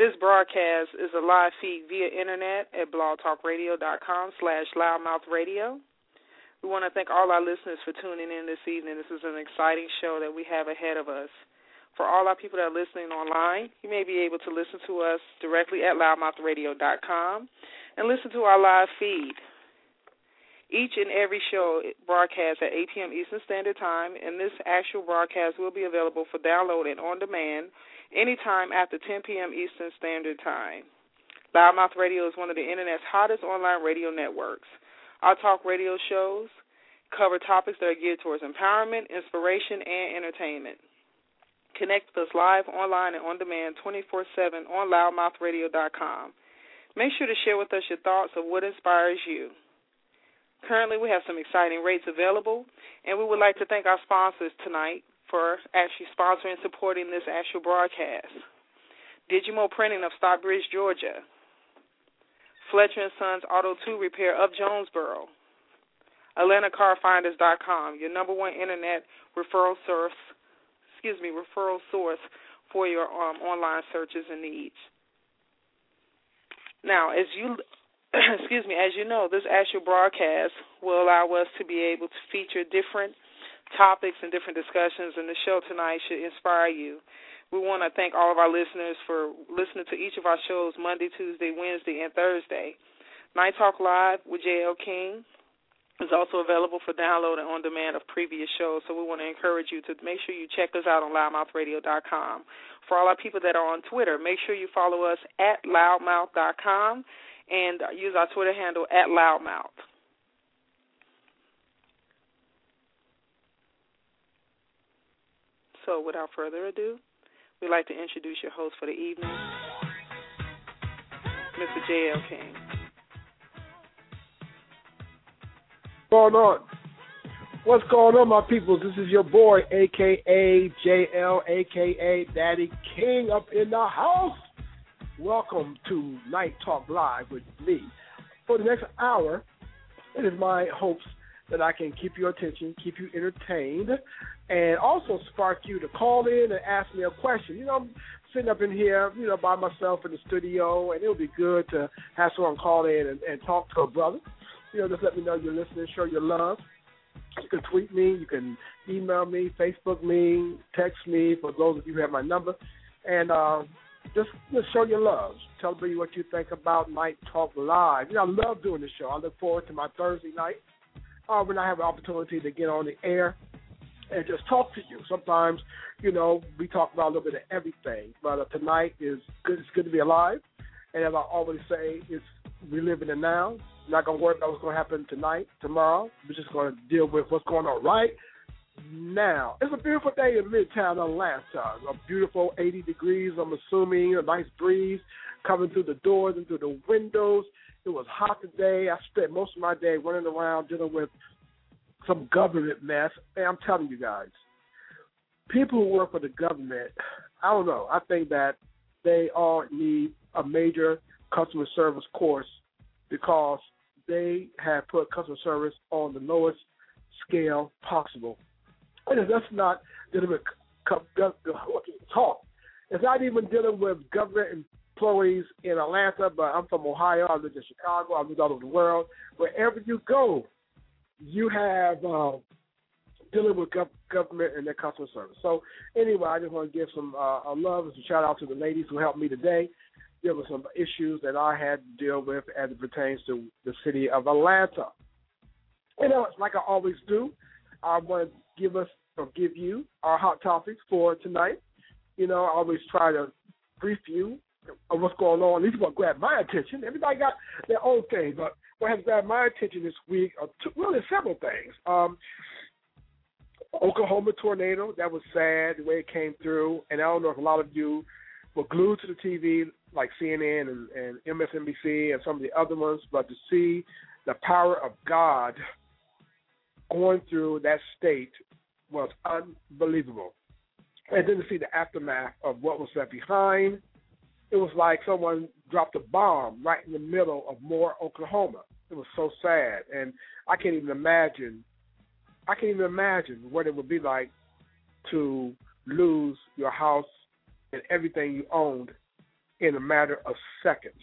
This broadcast is a live feed via internet at blogtalkradio.com slash louddmouthradio. We want to thank all our listeners for tuning in this evening. This is an exciting show that we have ahead of us. For all our people that are listening online, you may be able to listen to us directly at loudmouthradio.com and listen to our live feed. Each and every show broadcasts at 8 p.m. Eastern Standard Time, and this actual broadcast will be available for download and on demand anytime after 10 p.m. Eastern Standard Time. Loudmouth Radio is one of the Internet's hottest online radio networks. Our talk radio shows cover topics that are geared towards empowerment, inspiration, and entertainment. Connect with us live, online, and on demand 24 7 on loudmouthradio.com. Make sure to share with us your thoughts of what inspires you. Currently, we have some exciting rates available, and we would like to thank our sponsors tonight for actually sponsoring and supporting this actual broadcast. Digimo Printing of Stockbridge, Georgia. Fletcher Sons Auto 2 Repair of Jonesboro. AtlantaCarFinders.com, your number one internet referral source, excuse me, referral source for your um, online searches and needs. Now, as you excuse me, as you know, this actual broadcast will allow us to be able to feature different topics and different discussions, and the show tonight should inspire you. We want to thank all of our listeners for listening to each of our shows Monday, Tuesday, Wednesday, and Thursday. Night Talk Live with J.L. King is also available for download and on demand of previous shows, so we want to encourage you to make sure you check us out on loudmouthradio.com. For all our people that are on Twitter, make sure you follow us at loudmouth.com and use our Twitter handle at loudmouth. So, without further ado, we'd like to introduce your host for the evening, Mr. J.L. King. What's going on? What's going on, my people? This is your boy, aka JL, aka Daddy King, up in the house. Welcome to Night Talk Live with me. For the next hour, it is my hopes that I can keep your attention, keep you entertained, and also spark you to call in and ask me a question. You know, I'm sitting up in here, you know, by myself in the studio, and it'll be good to have someone call in and, and talk to a brother. You know, just let me know you're listening, show your love. You can tweet me, you can email me, Facebook me, text me for those of you who have my number, and uh, just, just show your love. Tell me what you think about Night Talk Live. You know, I love doing this show. I look forward to my Thursday night uh, when I have an opportunity to get on the air and just talk to you. Sometimes, you know, we talk about a little bit of everything, but uh, tonight is good. It's good to be alive, and as I always say, it's we live in the now. Not gonna worry about what's gonna happen tonight, tomorrow. We're just gonna deal with what's going on right now. It's a beautiful day in Midtown Atlanta. A beautiful 80 degrees. I'm assuming a nice breeze coming through the doors and through the windows. It was hot today. I spent most of my day running around dealing with some government mess. And I'm telling you guys, people who work for the government, I don't know. I think that they all need a major customer service course because they have put customer service on the lowest scale possible. That's not dealing with talk. It's not even dealing with government employees in Atlanta, but I'm from Ohio. I live in Chicago. I live all over the world. Wherever you go, you have uh, dealing with gov- government and their customer service. So anyway, I just want to give some uh, a love and some shout out to the ladies who helped me today. There were some issues that I had to deal with as it pertains to the city of Atlanta. You know, like I always do, I want to give us or give you our hot topics for tonight. You know, I always try to brief you of what's going on. These are what grabbed my attention. Everybody got their own thing, but what has grabbed my attention this week are two, really several things. Um, Oklahoma tornado, that was sad the way it came through, and I don't know if a lot of you were glued to the TV like CNN and, and MSNBC and some of the other ones, but to see the power of God going through that state was unbelievable. And then to see the aftermath of what was left behind it was like someone dropped a bomb right in the middle of Moore, Oklahoma. It was so sad, and I can't even imagine. I can't even imagine what it would be like to lose your house and everything you owned in a matter of seconds,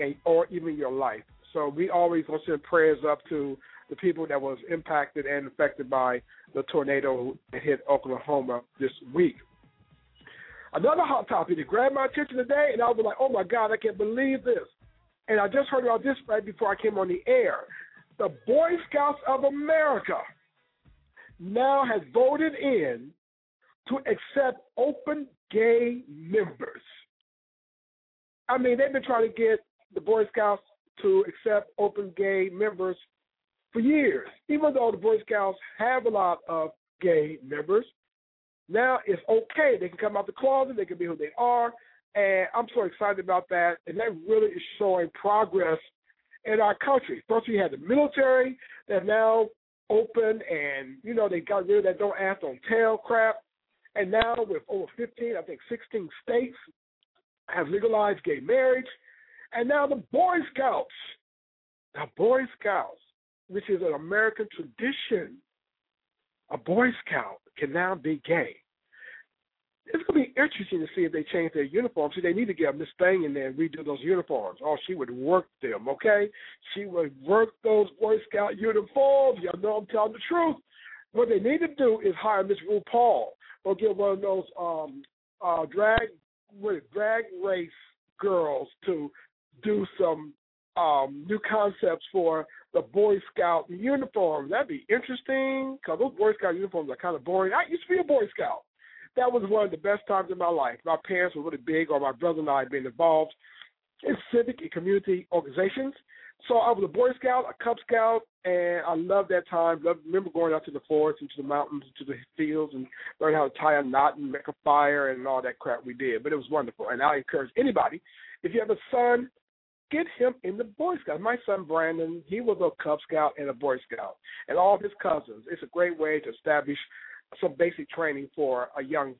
and or even your life. So we always to send prayers up to the people that was impacted and affected by the tornado that hit Oklahoma this week. Another hot topic that grabbed my attention today, and I was like, "Oh my God, I can't believe this!" And I just heard about this right before I came on the air. The Boy Scouts of America now has voted in to accept open gay members. I mean, they've been trying to get the Boy Scouts to accept open gay members for years. Even though the Boy Scouts have a lot of gay members, now it's okay. They can come out the closet, they can be who they are, and I'm so excited about that. And that really is showing progress in our country. First, we had the military that now open, and you know they got rid of that don't ask, don't tell crap. And now with over 15, I think 16 states have legalized gay marriage, and now the Boy Scouts, the Boy Scouts, which is an American tradition, a Boy Scout can now be gay it's going to be interesting to see if they change their uniforms. See, they need to get Miss Thing in there and redo those uniforms. Oh, she would work them, okay? She would work those Boy Scout uniforms. Y'all know I'm telling the truth. What they need to do is hire Miss RuPaul or get one of those um uh drag what drag race girls to do some um new concepts for the Boy Scout uniform. That'd be interesting because those Boy Scout uniforms are kind of boring. I used to be a Boy Scout that was one of the best times in my life. My parents were really big, or my brother and I been involved in civic and community organizations. So I was a Boy Scout, a Cub Scout, and I loved that time. Loved, remember going out to the forest, into the mountains, into the fields, and learn how to tie a knot and make a fire and all that crap we did. But it was wonderful, and I encourage anybody, if you have a son, get him in the Boy Scouts. My son Brandon, he was a Cub Scout and a Boy Scout, and all of his cousins. It's a great way to establish some basic training for a young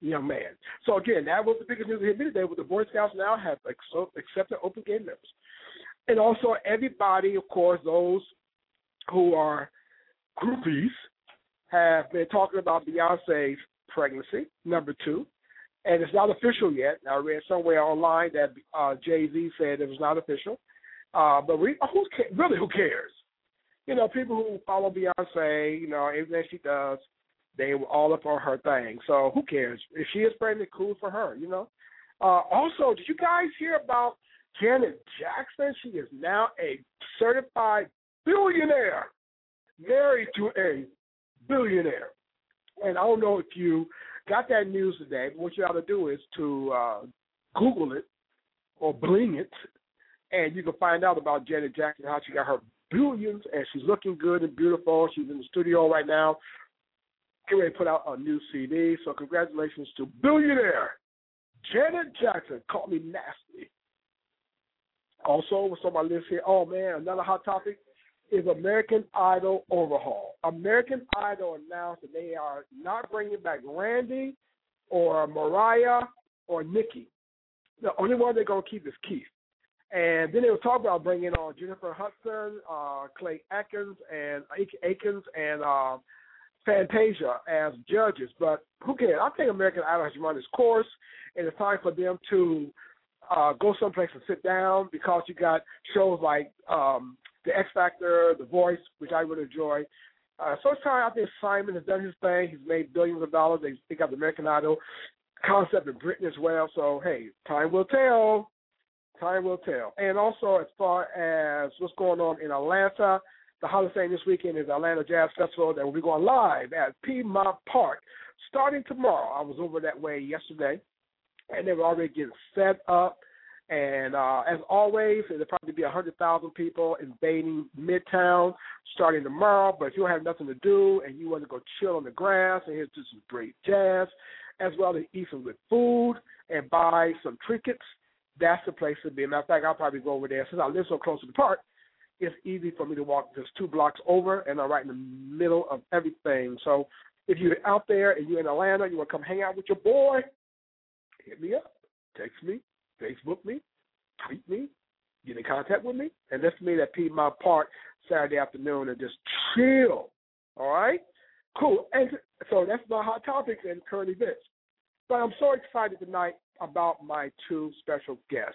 young man. So again, that was the biggest news hit me today. With the Boy Scouts now have accepted open gay members, and also everybody, of course, those who are groupies have been talking about Beyonce's pregnancy, number two, and it's not official yet. I read somewhere online that uh, Jay Z said it was not official, uh, but we, who really who cares? You know, people who follow Beyonce, you know, everything she does, they were all up on her thing. So who cares? If she is pregnant, cool for her, you know. Uh, also, did you guys hear about Janet Jackson? She is now a certified billionaire, married to a billionaire. And I don't know if you got that news today, what you ought to do is to uh, Google it or bling it, and you can find out about Janet Jackson, how she got her billions, and she's looking good and beautiful. She's in the studio right now getting ready to put out a new CD. So congratulations to billionaire Janet Jackson. Call me nasty. Also, what's on my list here? Oh man, another hot topic is American Idol overhaul. American Idol announced that they are not bringing back Randy or Mariah or Nikki. The only one they're gonna keep is Keith. And then they were talking about bringing on Jennifer Hudson, uh, Clay Atkins, and Akins, and uh, Fantasia as judges, but who cares? I think American Idol has run its course, and it's time for them to uh, go someplace and sit down because you got shows like um, The X Factor, The Voice, which I really enjoy. Uh, so it's time. I think Simon has done his thing. He's made billions of dollars. They, they got the American Idol concept in Britain as well. So hey, time will tell. Time will tell. And also, as far as what's going on in Atlanta, the Hall of Fame this weekend is Atlanta Jazz Festival that will be going live at Piedmont Park starting tomorrow. I was over that way yesterday, and they were already getting set up. And uh, as always, there'll probably be 100,000 people invading Midtown starting tomorrow. But if you don't have nothing to do and you want to go chill on the grass and hear some great jazz, as well as eat some good food and buy some trinkets, that's the place to be. Matter of fact, I'll probably go over there since I live so close to the park it's easy for me to walk just two blocks over, and I'm right in the middle of everything. So if you're out there and you're in Atlanta, you want to come hang out with your boy, hit me up, text me, Facebook me, tweet me, get in contact with me, and let's meet at Piedmont Park Saturday afternoon and just chill. All right? Cool. And so that's my hot topics and current events. But I'm so excited tonight. about my two special guests.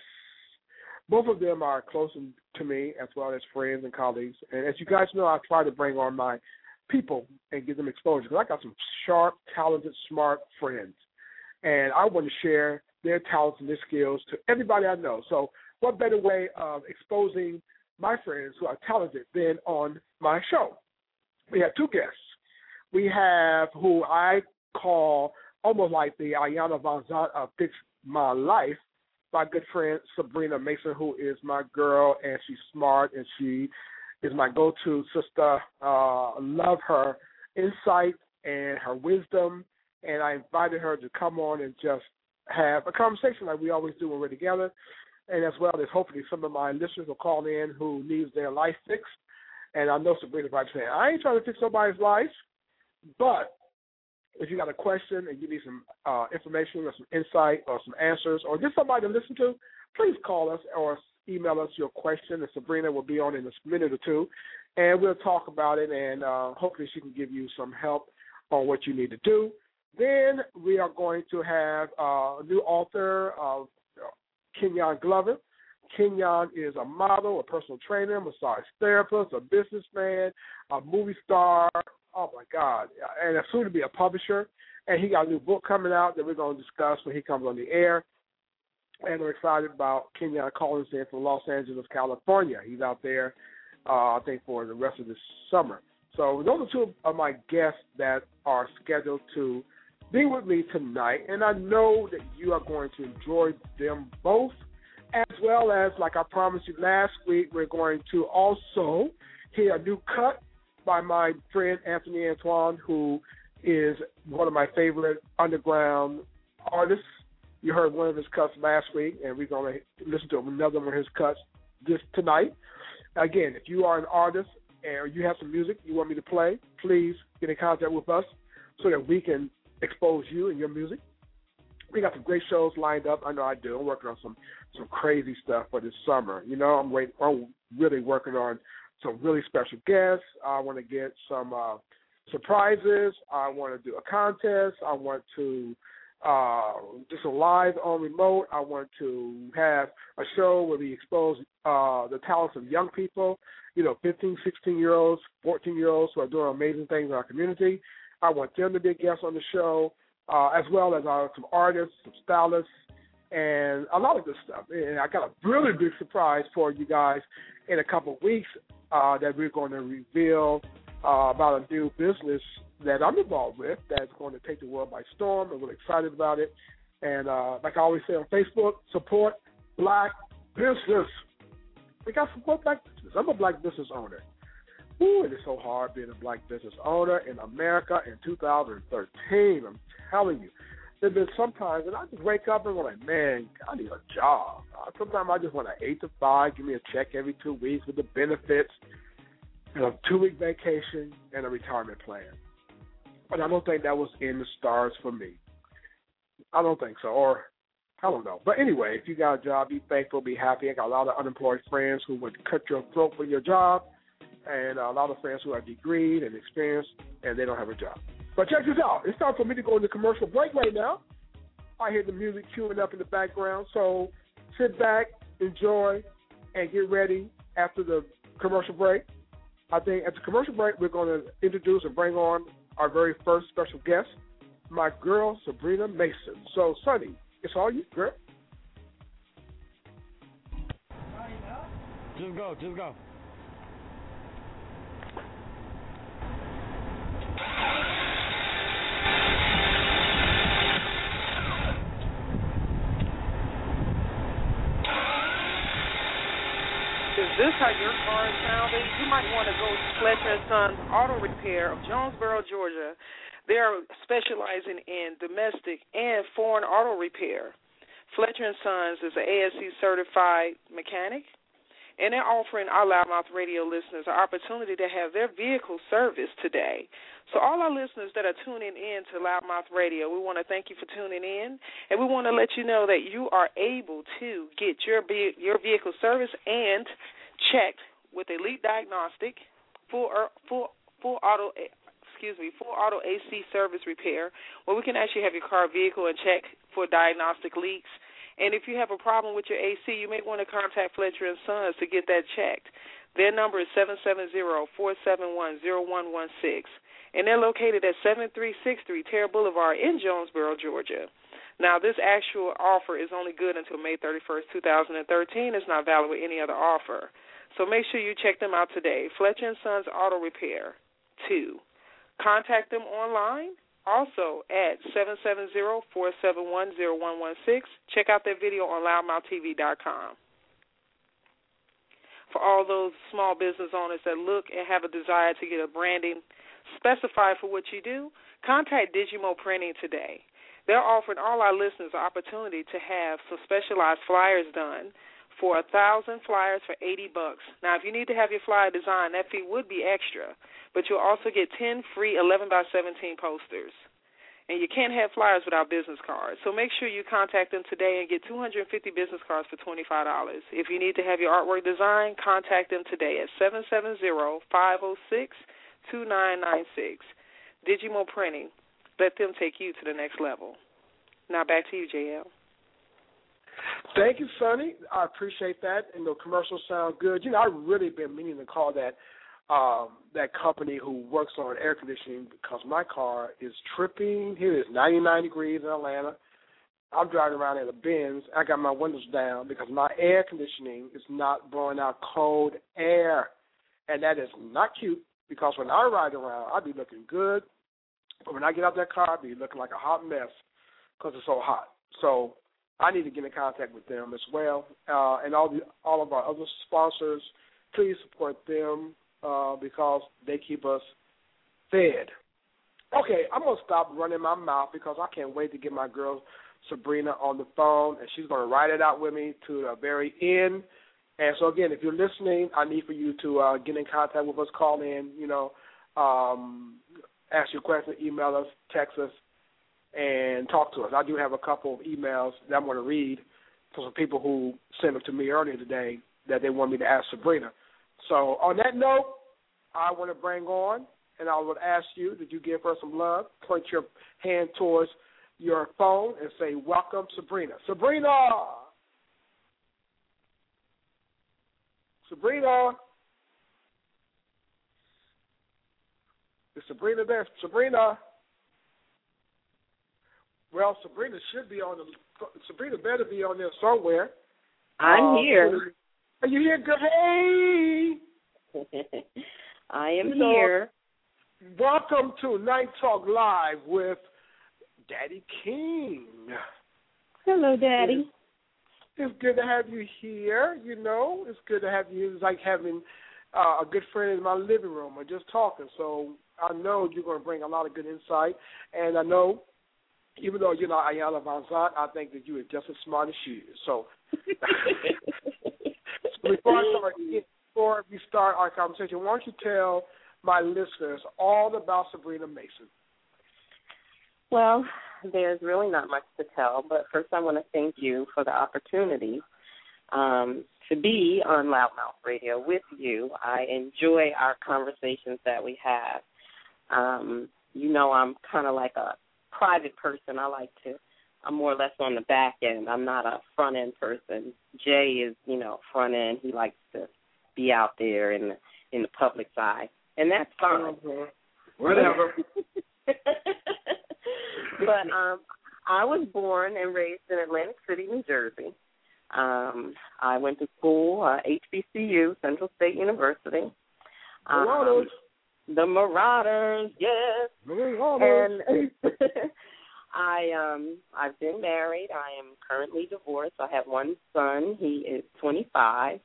Both of them are close to me as well as friends and colleagues. And as you guys know, I try to bring on my people and give them exposure because I got some sharp, talented, smart friends. And I want to share their talents and their skills to everybody I know. So, what better way of exposing my friends who are talented than on my show? We have two guests. We have who I call almost like the Iyanla Vanzant of Fix My Life, my good friend Sabrina Mason, who is my girl and she's smart and she is my go-to sister. Uh, love her insight and her wisdom, and I invited her to come on and just have a conversation like we always do when we're together, and as well as hopefully some of my listeners will call in who needs their life fixed. And I know Sabrina probably saying, I ain't trying to fix somebody's life, but if you got a question and you need some uh, information or some insight or some answers or just somebody to listen to, please call us or email us your question, and Sabrina will be on in a minute or two, and we'll talk about it, and uh, hopefully she can give you some help on what you need to do. Then we are going to have uh, a new author of uh, Kenyon Glover. Kenyon is a model, a personal trainer, a massage therapist, a businessman, a movie star. Oh my God! And soon to be a publisher. And he got a new book coming out that we're going to discuss when he comes on the air and we're excited about Kenyon Collins in from Los Angeles, California. He's out there, uh, I think, for the rest of the summer. So those are two of my guests that are scheduled to be with me tonight, and I know that you are going to enjoy them both, as well as, like I promised you last week, we're going to also hear a new cut by my friend Anthony Antoine, who is one of my favorite underground artists you heard one of his cuts last week, and we're going to listen to another one of his cuts this tonight. Again, if you are an artist and you have some music you want me to play, please get in contact with us so that we can expose you and your music. We got some great shows lined up. I know I do. I'm working on some some crazy stuff for this summer. You know, I'm waiting. I'm really working on some really special guests. I want to get some uh, surprises. I want to do a contest. I want to uh, just a live on remote. I want to have a show where we expose uh, the talents of young people, you know, 15, 16 year olds, 14 year olds who are doing amazing things in our community. I want them to be guests on the show, uh, as well as uh, some artists, some stylists, and a lot of good stuff. And I got a really big surprise for you guys in a couple of weeks uh, that we're going to reveal uh, about a new business that I'm involved with that's going to take the world by storm. I'm really excited about it. And uh, like I always say on Facebook, support black business. We got support black business. I'm a black business owner. Ooh, it is so hard being a black business owner in America in 2013. I'm telling you. There's been sometimes, and I just wake up and I'm like, man, I need a job. Uh, sometimes I just want an eight to five, give me a check every two weeks with the benefits, and a two week vacation, and a retirement plan. But I don't think that was in the stars for me. I don't think so, or I don't know. But anyway, if you got a job, be thankful, be happy. I got a lot of unemployed friends who would cut your throat for your job, and a lot of fans who are degreed and experienced, and they don't have a job. But check this out. It's time for me to go into commercial break right now. I hear the music queuing up in the background, so sit back, enjoy, and get ready after the commercial break. I think at the commercial break, we're going to introduce and bring on our very first special guest, my girl Sabrina Mason. So, Sonny, it's all you, girl. Just go, just go. How your car is sounding? You might want to go to Fletcher Sons Auto Repair of Jonesboro, Georgia. They are specializing in domestic and foreign auto repair. Fletcher Sons is an ASC certified mechanic, and they're offering our Loudmouth Radio listeners an opportunity to have their vehicle serviced today. So, all our listeners that are tuning in to Loudmouth Radio, we want to thank you for tuning in, and we want to let you know that you are able to get your your vehicle serviced and checked with Elite Diagnostic, full full full auto eh, excuse me, full auto AC service repair, where we can actually have your car vehicle and check for diagnostic leaks. And if you have a problem with your AC, you may want to contact Fletcher and Sons to get that checked. Their number is seven seven zero four seven one zero one one six, and they're located at 7363 Tara Boulevard in Jonesboro, Georgia. Now, this actual offer is only good until May 31st, 2013. It's not valid with any other offer. So make sure you check them out today. Fletcher and Sons Auto Repair. Two. Contact them online also at 770-471-0116. Check out their video on loudmouthtv.com. For all those small business owners that look and have a desire to get a branding specified for what you do, contact Digimo Printing today. They're offering all our listeners an opportunity to have some specialized flyers done for a thousand flyers for eighty bucks. Now, if you need to have your flyer designed, that fee would be extra, but you'll also get ten free eleven by seventeen posters. And you can't have flyers without business cards. So make sure you contact them today and get 250 business cards for $25. If you need to have your artwork designed, contact them today at 770-506-2996. Digimo Printing. Let them take you to the next level. Now back to you, JL. Thank you, Sonny. I appreciate that. And the commercials sound good. You know, I've really been meaning to call that um, that company who works on air conditioning because my car is tripping. Here it is 99 degrees in Atlanta. I'm driving around in a Benz. I got my windows down because my air conditioning is not blowing out cold air, and that is not cute. Because when I ride around, I be looking good, but when I get out of that car, I be looking like a hot mess because it's so hot. So I need to get in contact with them as well, uh, and all the all of our other sponsors. Please support them uh, because they keep us fed. Okay, I'm gonna stop running my mouth because I can't wait to get my girl Sabrina on the phone, and she's gonna write it out with me to the very end. And so again, if you're listening, I need for you to uh, get in contact with us, call in, you know, um, ask your question, email us, text us, and talk to us. I do have a couple of emails that I'm going to read for some people who sent them to me earlier today that they want me to ask Sabrina. So on that note, I want to bring on, and I would ask you that you give her some love. Point your hand towards your phone and say, "Welcome, Sabrina." Sabrina. Sabrina. Is Sabrina there? Sabrina. Well, Sabrina should be on the. Sabrina better be on there somewhere. I'm uh, here. Are you here? Good. Hey. I am so, here. Welcome to Night Talk Live with Daddy King. Hello, Daddy. It's, it's good to have you here. You know, it's good to have you. It's like having uh, a good friend in my living room or just talking. So I know you're going to bring a lot of good insight, and I know even though you're not Iyanla Vanzant, I think that you are just as smart as she is. So, so before, I start, before we start our conversation, why don't you tell my listeners all about Sabrina Mason? Well, there's really not much to tell, but first I want to thank you for the opportunity um, to be on Loudmouth Radio with you. I enjoy our conversations that we have. Um, you know, I'm kind of like a private person. I like to. I'm more or less on the back end. I'm not a front end person. Jay is, you know, front end. He likes to be out there in the in the public's eye, and that's fine. Mm-hmm. Whatever. but um, I was born and raised in Atlantic City, New Jersey. Um, I went to school, uh, HBCU, Central State University. Um, the Marauders, yes. Marauders. And I um I've been married. I am currently divorced. I have one son. He is 25.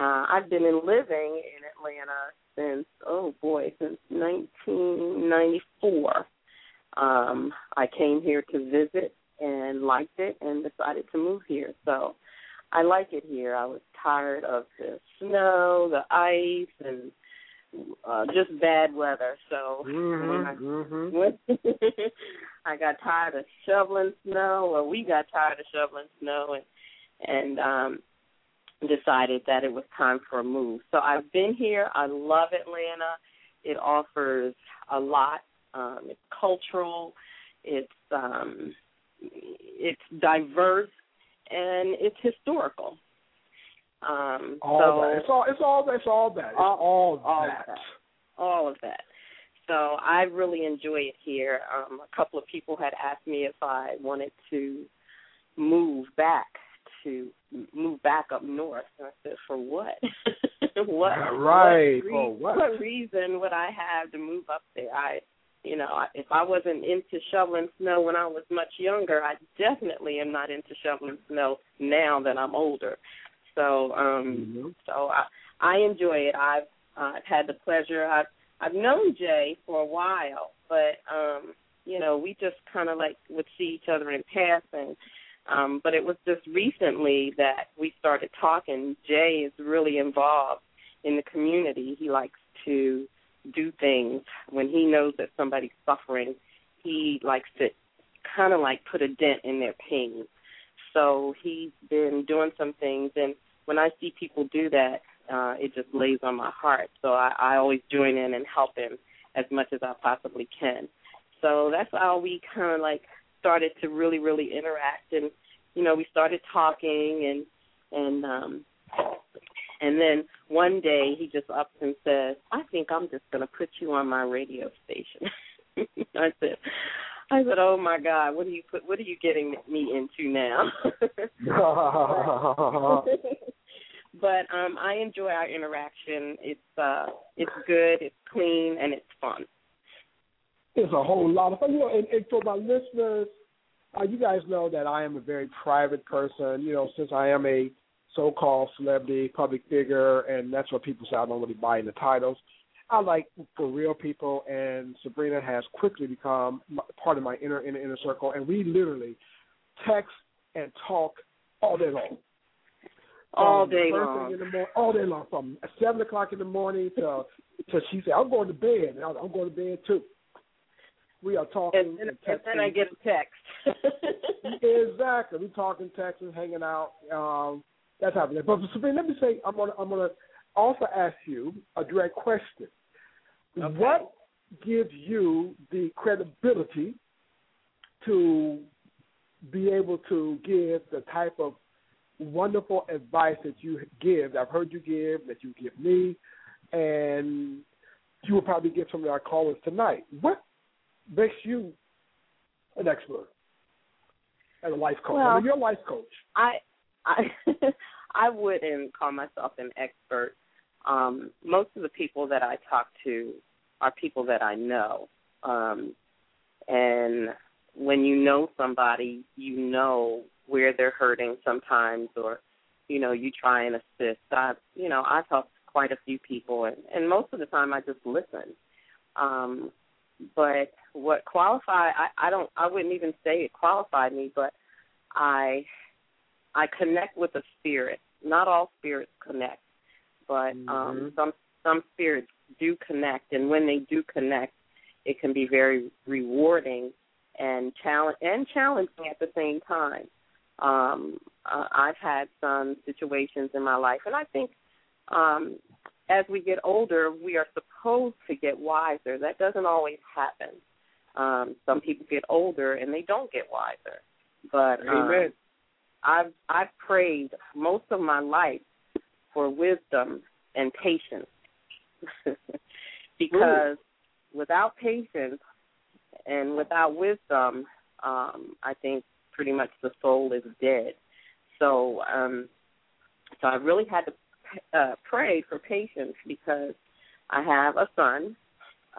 Uh I've been in living in Atlanta since oh boy, since 1994. Um I came here to visit and liked it and decided to move here. So I like it here. I was tired of the snow, the ice and uh, just bad weather. So mm-hmm, I, mm-hmm. I got tired of shoveling snow, or we got tired of shoveling snow, and and um, decided that it was time for a move. So I've been here. I love Atlanta. it offers a lot. Um, it's cultural, it's um, it's diverse, and it's historical. Um, all so that. It's all. It's all. It's all that. It's all, all, all that. That. All of that. So I really enjoy it here. Um, a couple of people had asked me if I wanted to move back to move back up north. And I said, for what? what? Right. What, re- oh, what? what reason would I have to move up there? I, you know, if I wasn't into shoveling snow when I was much younger, I definitely am not into shoveling snow now that I'm older. So, um, mm-hmm. so I, I enjoy it. I've, uh, I've had the pleasure. I've, I've known Jay for a while, but um, you know, we just kind of like would see each other in passing um, but it was just recently that we started talking. Jay is really involved in the community. He likes to do things when he knows that somebody's suffering. He likes to kind of like put a dent in their pain. So he's been doing some things, and when I see people do that, uh, it just lays on my heart. So I, I always join in and help him as much as I possibly can. So that's how we kind of like started to really really interact and you know we started talking and and um and then one day he just ups and says i think i'm just going to put you on my radio station i said i said oh my god what are you put what are you getting me into now but um i enjoy our interaction it's uh it's good it's clean and it's fun it's a whole lot of fun. You know, and, and for my listeners, uh, you guys know that I am a very private person. You know, since I am a so-called celebrity, public figure, and that's what people say. I don't really buy into titles. I like for real people, and Sabrina has quickly become part of my inner inner inner circle, and we literally text and talk all day long. All day long. In the mor- all day long, from seven o'clock in the morning to to she said, "I'm going to bed," and I'm going to bed too. We are talking and, and, and, and then I get a text. exactly. We talking, texting, hanging out. Um, that's happening. But Sabrina, let me say, I'm gonna I'm gonna also ask you a direct question. Okay. What gives you the credibility to be able to give the type of wonderful advice that you give, that I've heard you give, that you give me, and you will probably give some of our callers tonight. What makes you an expert and a life coach? Well, I mean, you're a life coach. I I I wouldn't call myself an expert. Um, most of the people that I talk to are people that I know. Um, and when you know somebody, you know where they're hurting sometimes or you know, you try and assist. I've you know, I've helped quite a few people and, and most of the time I just listen. Um, but what qualified I, I don't I wouldn't even say it qualified me, but I I connect with the spirit. Not all spirits connect, but um Mm-hmm. some some spirits do connect and when they do connect it can be very rewarding and challenge and challenging at the same time. Um uh, I've had some situations in my life and I think um as we get older, we are supposed to get wiser. That doesn't always happen. Um, some people get older and they don't get wiser. But um, Amen. I've I've prayed most of my life for wisdom and patience, because without patience and without wisdom, um, I think pretty much the soul is dead. So, um, so I really had to uh, pray for patience because I have a son.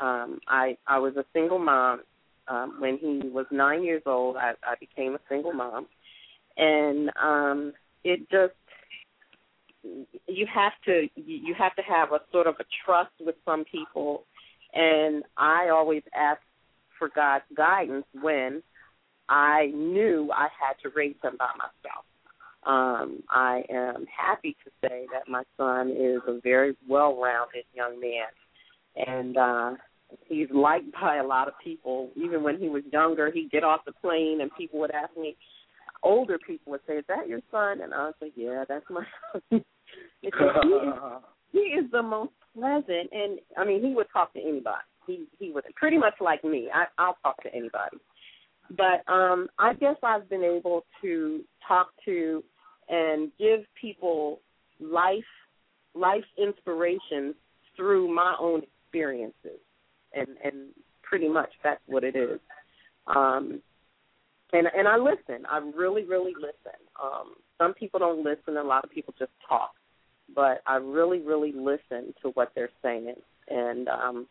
Um, I I was a single mom um, when he was nine years old. I, I became a single mom, and um, it just you have to you have to have a sort of a trust with some people, and I always ask for God's guidance when I knew I had to raise them by myself. Um, I am happy to say that my son is a very well-rounded young man, and uh, he's liked by a lot of people. Even when he was younger, he'd get off the plane and people would ask me. Older people would say, "Is that your son?" And I would say, "Yeah, that's my son." He, is, he is the most pleasant, and I mean, he would talk to anybody. He he was pretty much like me. I, I'll talk to anybody. But um, I guess I've been able to talk to and give people life life inspiration through my own experiences, and and pretty much that's what it is. Um, and and I listen. I really really listen. Um, some people don't listen. A lot of people just talk, but I really really listen to what they're saying, and um,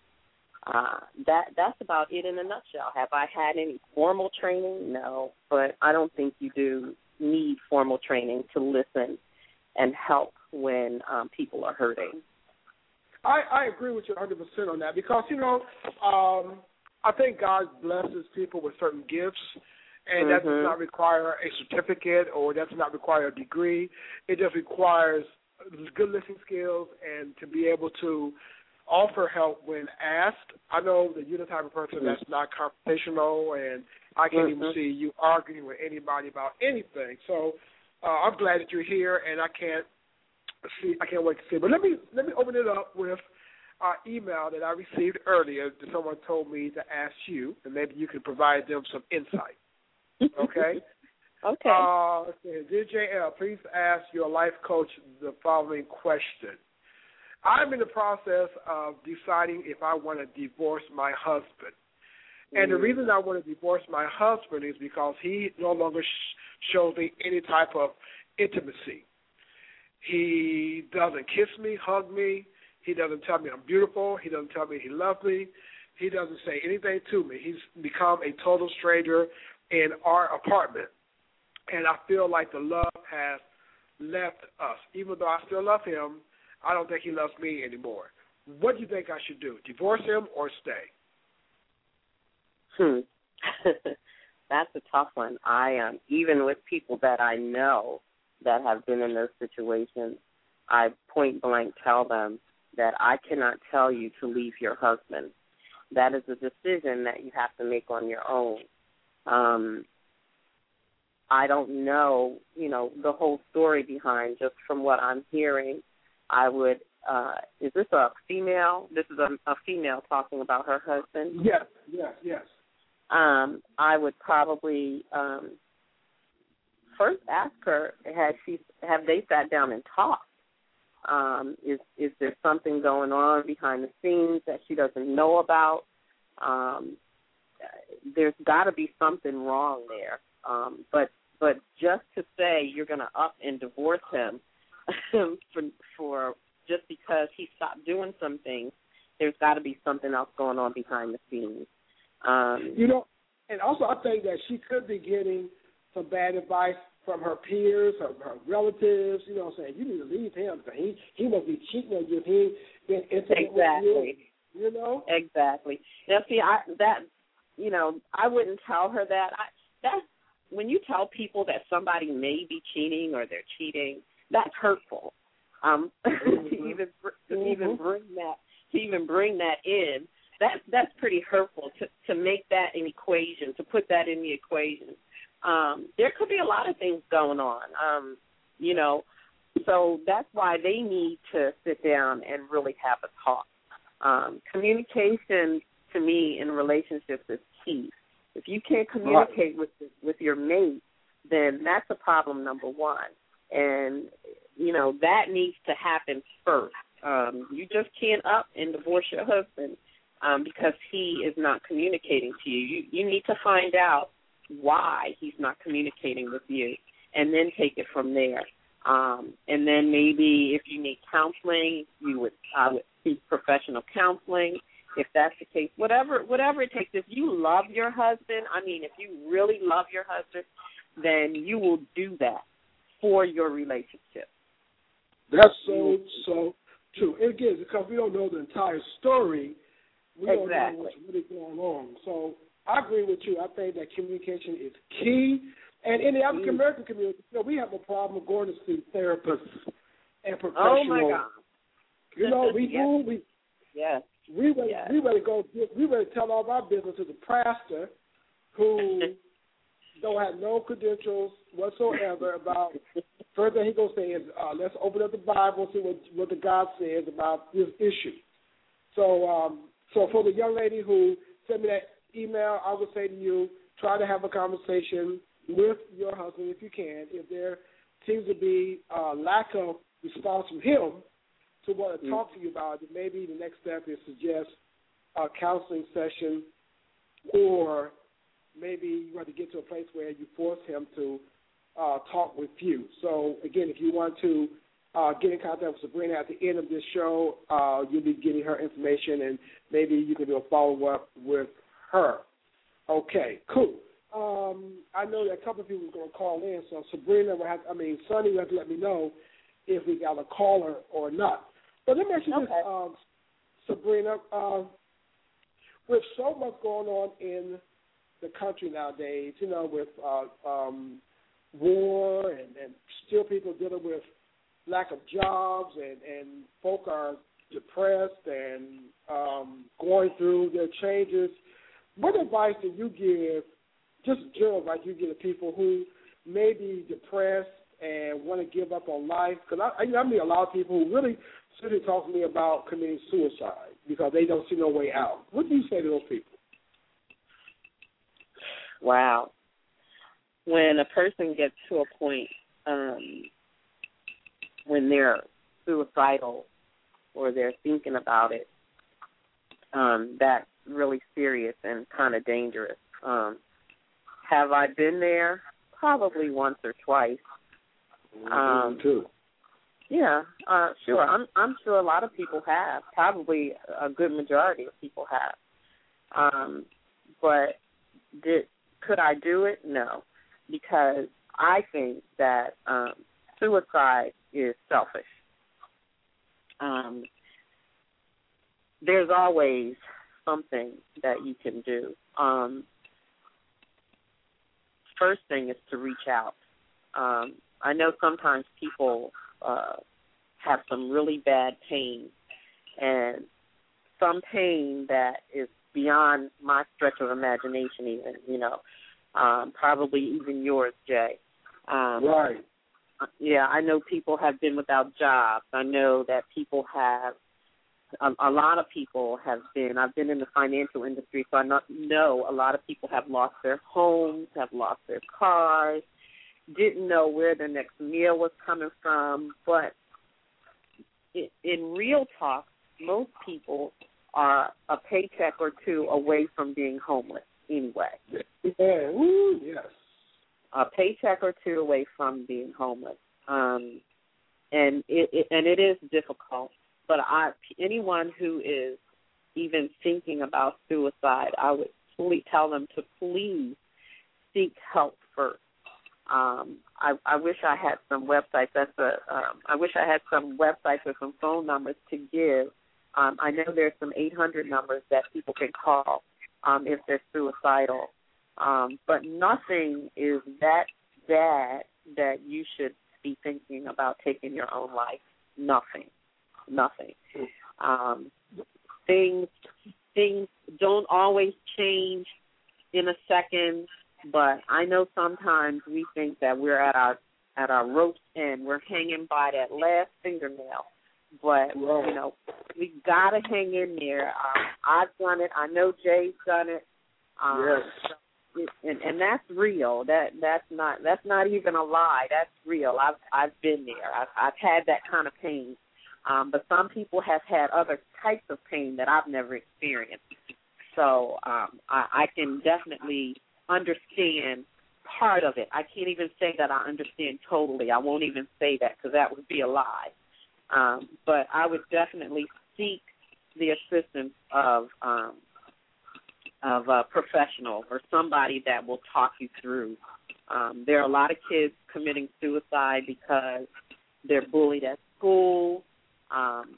uh, that that's about it in a nutshell. Have I had any formal training? No, but I don't think you do need formal training to listen and help when um, people are hurting. I, I agree with you 100% on that because, you know, um, I think God blesses people with certain gifts, and mm-hmm. that does mm-hmm. not require a certificate or that does not require a degree. It just requires good listening skills and to be able to offer help when asked. I know that you're the type of person mm-hmm. that's not confrontational, and I can't mm-hmm. even see you arguing with anybody about anything. So uh, I'm glad that you're here, and I can't see. I can't wait to see. But let me let me open it up with our email that I received earlier. That someone told me to ask you, and maybe you can provide them some insight. Okay. Okay. Uh, Dear JL, please ask your life coach the following question. I'm in the process of deciding if I want to divorce my husband. And the mm. reason I want to divorce my husband is because he no longer sh- shows me any type of intimacy. He doesn't kiss me, hug me. He doesn't tell me I'm beautiful. He doesn't tell me he loves me. He doesn't say anything to me. He's become a total stranger in our apartment. And I feel like the love has left us. Even though I still love him, I don't think he loves me anymore. What do you think I should do? Divorce him or stay? Hmm. That's a tough one. I um even with people that I know that have been in those situations, I point blank tell them that I cannot tell you to leave your husband. That is a decision that you have to make on your own. Um I don't know, you know, the whole story behind just from what I'm hearing I would. Uh, is this a female? This is a, a female talking about her husband. Yes, yes, yes. Um, I would probably um, first ask her: Has she? Have they sat down and talked? Um, is is there something going on behind the scenes that she doesn't know about? Um, there's got to be something wrong there. Um, but but just to say you're going to up and divorce him for for just because he stopped doing some things, there's got to be something else going on behind the scenes. Um, you know, and also I think that she could be getting some bad advice from her peers, her, her relatives. You know, I'm saying you need to leave him because he he must be cheating on you. if He been intimate exactly. with you. You know, exactly. Now, see, I that you know, I wouldn't tell her that. I that's when you tell people that somebody may be cheating or they're cheating that's hurtful. Um, mm-hmm. to even to mm-hmm. even bring that to even bring that in, that's that's pretty hurtful to to make that an equation, to put that in the equation. Um, there could be a lot of things going on, um, you know. So that's why they need to sit down and really have a talk. Um, communication to me in relationships is key. If you can't communicate with with your mate, then that's a problem number one and you know that needs to happen first. Um, you just can't up and divorce your husband um, because he is not communicating to you. You you need to find out why he's not communicating with you, and then take it from there. Um, and then maybe if you need counseling, you would I would seek professional counseling if that's the case. Whatever whatever it takes. If you love your husband, I mean, if you really love your husband, then you will do that for your relationship. That's so so true. And again, because we don't know the entire story, we exactly. don't know what's really going on. So I agree with you. I think that communication is key. And in the mm-hmm. African American community, you know, we have a problem going to see therapists and professionals. Oh my God! You know, we yes. do. We yes. We ready, yes. we ready to go. We ready to tell all of our business to the pastor, who don't have no credentials whatsoever about first thing he gonna say is, uh, let's open up the Bible, see what what the God says about this issue. So, um, so for the young lady who sent me that email, I would say to you, try to have a conversation with your husband if you can. If there seems to be a lack of response from him to want to mm-hmm. talk to you about it, maybe the next step is suggest a counseling session, or maybe you want to get to a place where you force him to uh, talk with you. So again, if you want to uh, get in contact with Sabrina at the end of this show, uh, you'll be getting her information, and maybe you can do a follow up with her. Okay, cool. Um, I know that a couple of people are going to call in, so Sabrina will have. I mean, Sonny will have to let me know if we got a caller or not. But let me ask you okay. this, um, Sabrina. Uh, with so much going on in the country nowadays, you know, with uh, um, war and, and still people dealing with lack of jobs and, and folk are depressed and um, going through their changes. What advice do you give, just general advice you give to people who may be depressed and want to give up on life? Because I, I mean a lot of people who really sit and talk to me about committing suicide because they don't see no way out. What do you say to those people? Wow. When a person gets to a point um, when they're suicidal or they're thinking about it, um, that's really serious and kind of dangerous. Um, have I been there? Probably once or twice. Um, too. Yeah, uh, sure. I'm I'm sure a lot of people have. Probably a good majority of people have. Um, but did could I do it? No, because I think that um, suicide is selfish. Um, there's always something that you can do. Um, first thing is to reach out. Um, I know sometimes people uh, have some really bad pain, and some pain that is beyond my stretch of imagination. Even you know, um, probably even yours, Jay. Um, right. Yeah, I know people have been without jobs. I know that people have a, a lot of people have been. I've been in the financial industry, so I not, know a lot of people have lost their homes, have lost their cars, didn't know where their next meal was coming from. But in, real talk, most people are a paycheck or two away from being homeless anyway. Yeah, Ooh, yes. A paycheck or two away from being homeless. Um, and it, it and it is difficult. But I anyone who is even thinking about suicide, I would fully tell them to please seek help first. Um, I, I wish I had some websites. That's a. Um, I wish I had some websites or some phone numbers to give. Um, I know there's some 800 numbers that people can call um, if they're suicidal, um, but nothing is that bad that you should be thinking about taking your own life. Nothing, nothing. Um, things things don't always change in a second but I know sometimes we think that we're at our at our rope's end. We're hanging by that last fingernail. But right. you know, we gotta hang in there. Um, I've done it. I know Jay's done it. Um, yes. And and that's real. That that's not that's not even a lie. That's real. I've I've been there. I've I've had that kind of pain. Um, but some people have had other types of pain that I've never experienced. So um, I, I can definitely understand part of it. I can't even say that I understand totally. I won't even say that because that would be a lie. Um, but I would definitely seek the assistance of um, of a professional or somebody that will talk you through. Um, there are a lot of kids committing suicide because they're bullied at school, um,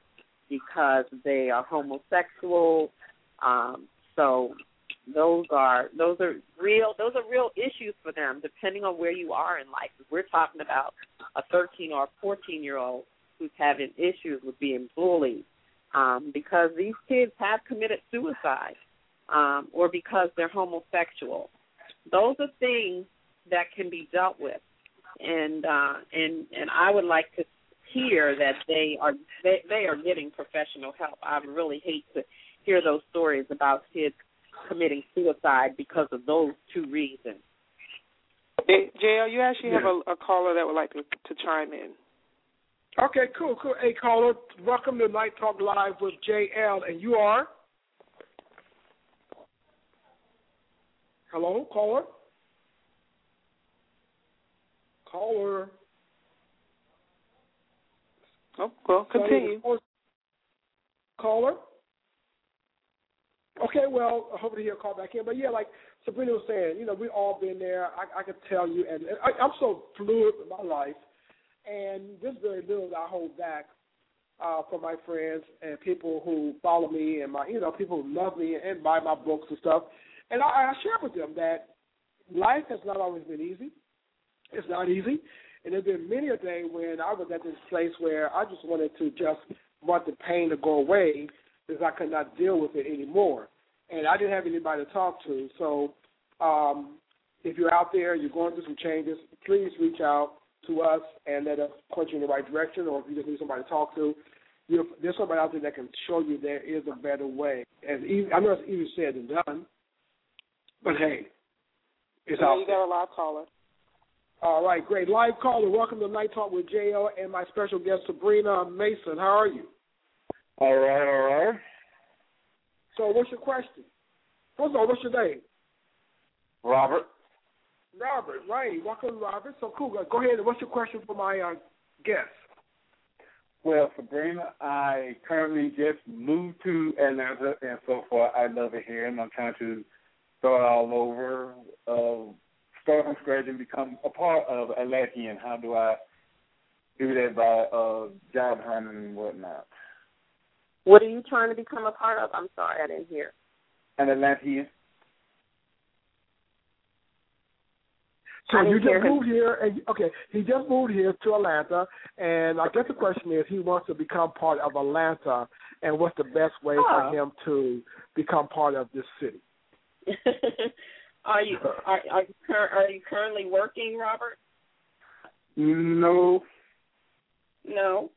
because they are homosexual. Um, so those are those are real those are real issues for them depending on where you are in life. If we're talking about a 13 or a 14 year old who's having issues with being bullied um, because these kids have committed suicide um, or because they're homosexual. Those are things that can be dealt with. And uh, and and I would like to hear that they are they, they are getting professional help. I really hate to hear those stories about kids committing suicide because of those two reasons. JL, you actually have a, a caller that would like to, to chime in. Okay, cool, cool. Hey, caller, welcome to Night Talk Live with JL, and you are? Hello, caller? Caller. Oh, well, continue. Caller? Okay, well, I hope to hear a call back in. But yeah, like Sabrina was saying, you know, we've all been there. I, I can tell you, and I, I'm so fluid with my life, and there's very little that I hold back uh, for my friends and people who follow me and my, you know, people who love me and buy my books and stuff. And I, I share with them that life has not always been easy. It's not easy. And there's been many a day when I was at this place where I just wanted to just want the pain to go away because I could not deal with it anymore. And I didn't have anybody to talk to. So um, if you're out there, you're going through some changes, please reach out to us and let us point you in the right direction. Or if you just need somebody to talk to, you know, there's somebody out there that can show you there is a better way. And easy, I know it's easier said than done, but hey, it's yeah, out you there. got a live caller. All right, great. Live caller, welcome to Night Talk with JL and my special guest, Sabrina Mason. How are you? All right, all right. So, what's your question? First of all, what's your name? Robert. Robert, right. Welcome, Robert. So, cool. Go ahead. What's your question for my uh, guest? Well, Sabrina, I currently just moved to Atlanta, and so far I love it here, and I'm trying to start all over, uh, start from scratch and become a part of Atlantean. How do I do that by uh, job hunting and whatnot? What are you trying to become a part of? I'm sorry, I didn't hear. An Atlantean. So I you just hear him. moved here, and okay, he just moved here to Atlanta, and I guess the question is, he wants to become part of Atlanta, and what's the best way Oh. for him to become part of this city? are you are are you, cur- are you currently working, Robert? No, No.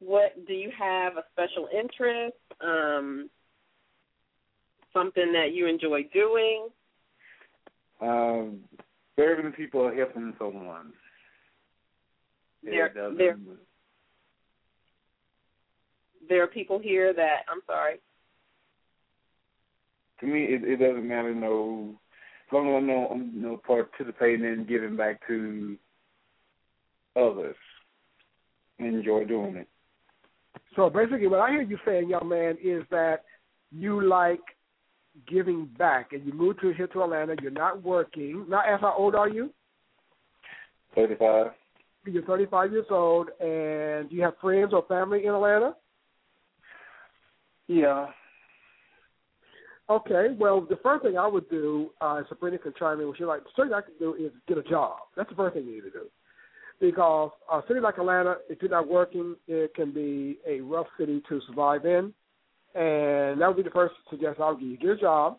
What do you have a special interest? Um, something that you enjoy doing? um, serving people helping someone. There, there, there are people here that I'm sorry. to me, it, it doesn't matter. No, as long as I know I'm you know, participating and giving back to others, enjoy doing it. So basically, what I hear you saying, young man, is that you like giving back, and you moved to here to Atlanta. You're not working. Now, as how old are you? Thirty-five. You're 35 years old, and do you have friends or family in Atlanta? Yeah. Okay, well, the first thing I would do, uh, Sabrina can chime in, what she like, the first thing I can do is get a job. That's the first thing you need to do. Because a city like Atlanta, if you're not working, it can be a rough city to survive in. And that would be the first suggestion I would give you. Get a job,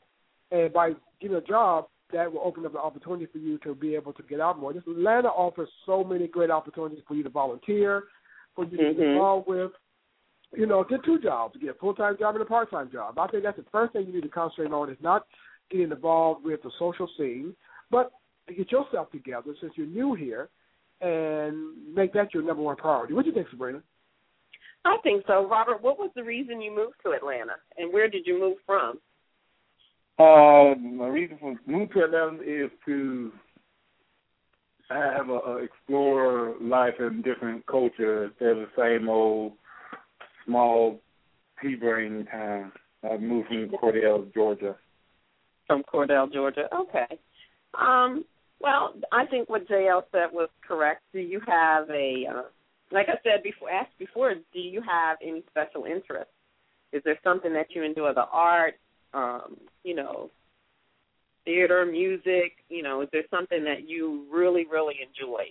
and by getting a job, that will open up the opportunity for you to be able to get out more. This Atlanta offers so many great opportunities for you to volunteer, for you to get Mhm. involved with you know, get two jobs, get a full time job and a part time job. I think that's the first thing you need to concentrate on is not getting involved with the social scene, but to get yourself together since you're new here and make that your number one priority. What do you think, Sabrina? I think so, Robert. What was the reason you moved to Atlanta, and where did you move from? Uh, my reason for moving to Atlanta is to have a, a explore life in different cultures. They're the same old small pea brain town. I moved from Cordele, Georgia. From Cordele, Georgia. Okay. Um, well, I think what JL said was correct. Do you have a, uh, like I said before, asked before, do you have any special interest? Is there something that you enjoy, the art, um, you know, theater, music? You know, is there something that you really, really enjoy?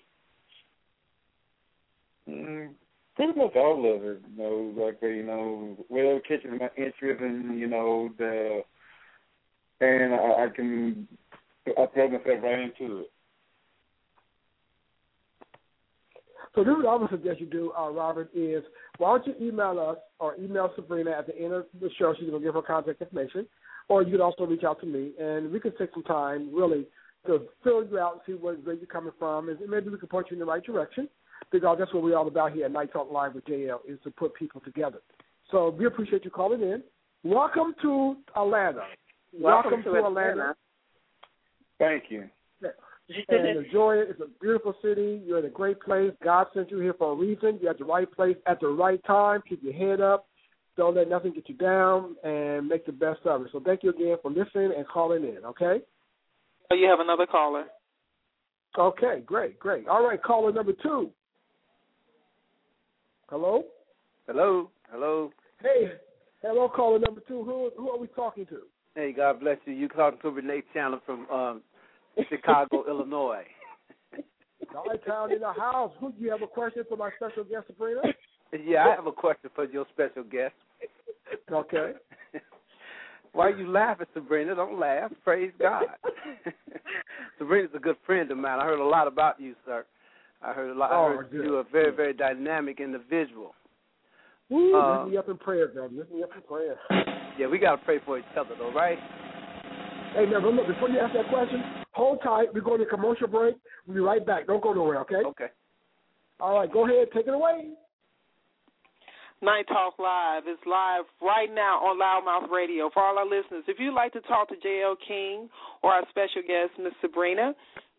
Mm, pretty much all of it. You know, like you know, whatever catches my interest, and you know the, and I, I can I throw myself right into it. So this is what I would suggest you do, uh, Robert, is why don't you email us or email Sabrina at the end of the show. She's going to give her contact information. Or you can also reach out to me, and we can take some time, really, to fill you out and see where, where you're coming from, and maybe we can point you in the right direction. Because that's what we're all about here at Night Talk Live with JL, is to put people together. So we appreciate you calling in. Welcome to Atlanta. Welcome, Welcome to, to Atlanta. Atlanta. Thank you. and enjoy it. It's a beautiful city. You're in a great place. God sent you here for a reason. You're at the right place at the right time. Keep your head up. Don't let nothing get you down, and make the best of it. So thank you again for listening and calling in. Okay. Oh, you have another caller. Okay. Great. Great. All right. Caller number two. Hello. Hello, hello. Hey. Hello. Caller number two. Who who are we talking to? Hey, God bless you. You talking to Renee Chandler from um, Chicago, Illinois. Guy Town in the house. Who do you have a question for my special guest, Sabrina? Yeah, I have a question for your special guest. Okay. Why are you laughing, Sabrina? Don't laugh. Praise God. Sabrina's a good friend of mine. I heard a lot about you, sir. I heard a lot. Oh, I heard good. you're a very, very dynamic individual. Woo, Uh, lift me up in prayer, brother. Lift me up in prayer. Yeah, we gotta pray for each other, though, right? Hey, now, but look, before you ask that question, hold tight. We're going to commercial break. We'll be right back. Don't go nowhere, okay? Okay. All right, go ahead. Take it away. Night Talk Live is live right now on LouddMouth Radio. For all our listeners, if you'd like to talk to JL King or our special guest, Miss Sabrina,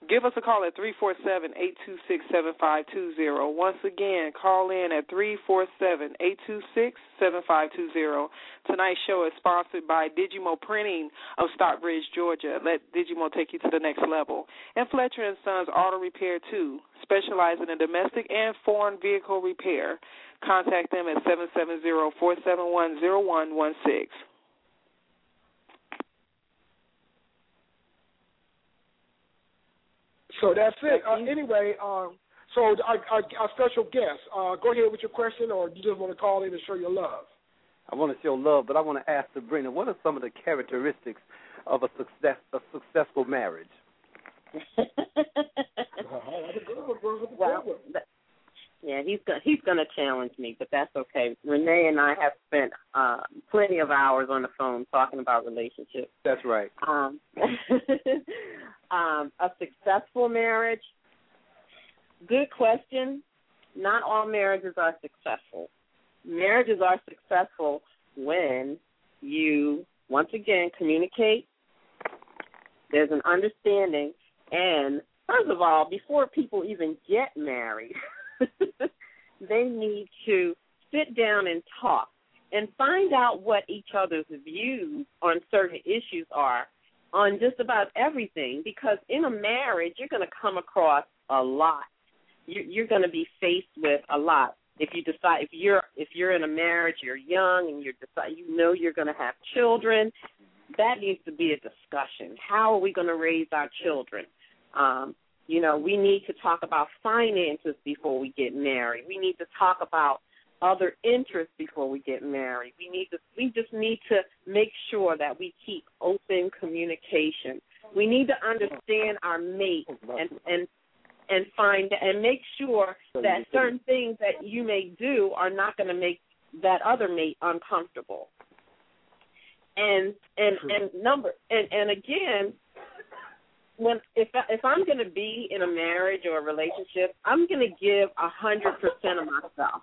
give us a call at 347-826-7520. Once again, call in at 347-826-7520. Tonight's show is sponsored by Digimo Printing of Stockbridge, Georgia. Let Digimo take you to the next level. And Fletcher and Sons Auto Repair too, specializing in domestic and foreign vehicle repair. Contact them at 770-471-0116. So that's it. Uh, anyway, uh, so our, our, our special guest, uh, go ahead with your question, or you just want to call in and show your love. I want to show love, but I want to ask Sabrina, what are some of the characteristics of a success a successful marriage? well, th- yeah, he's go- he's going to challenge me, but that's okay. Renee and I have spent uh, plenty of hours on the phone talking about relationships. That's right. Um, um, a successful marriage. Good question. Not all marriages are successful. Marriages are successful when you once again communicate. There's an understanding, and first of all, before people even get married, they need to sit down and talk and find out what each other's views on certain issues are on just about everything because in a marriage you're going to come across a lot. You're, going to be faced with a lot. If you decide if you're if you're in a marriage you're young and you're decide you know you're going to have children that needs to be a discussion. How are we going to raise our children? Um you know we need to talk about finances before we get married we need to talk about other interests before we get married. We need to we just need to make sure that we keep open communication. We need to understand our mate and and and find and make sure that certain things that you may do are not going to make that other mate uncomfortable. And and and number and and again when if I, if I'm going to be in a marriage or a relationship, I'm going to give a hundred percent of myself.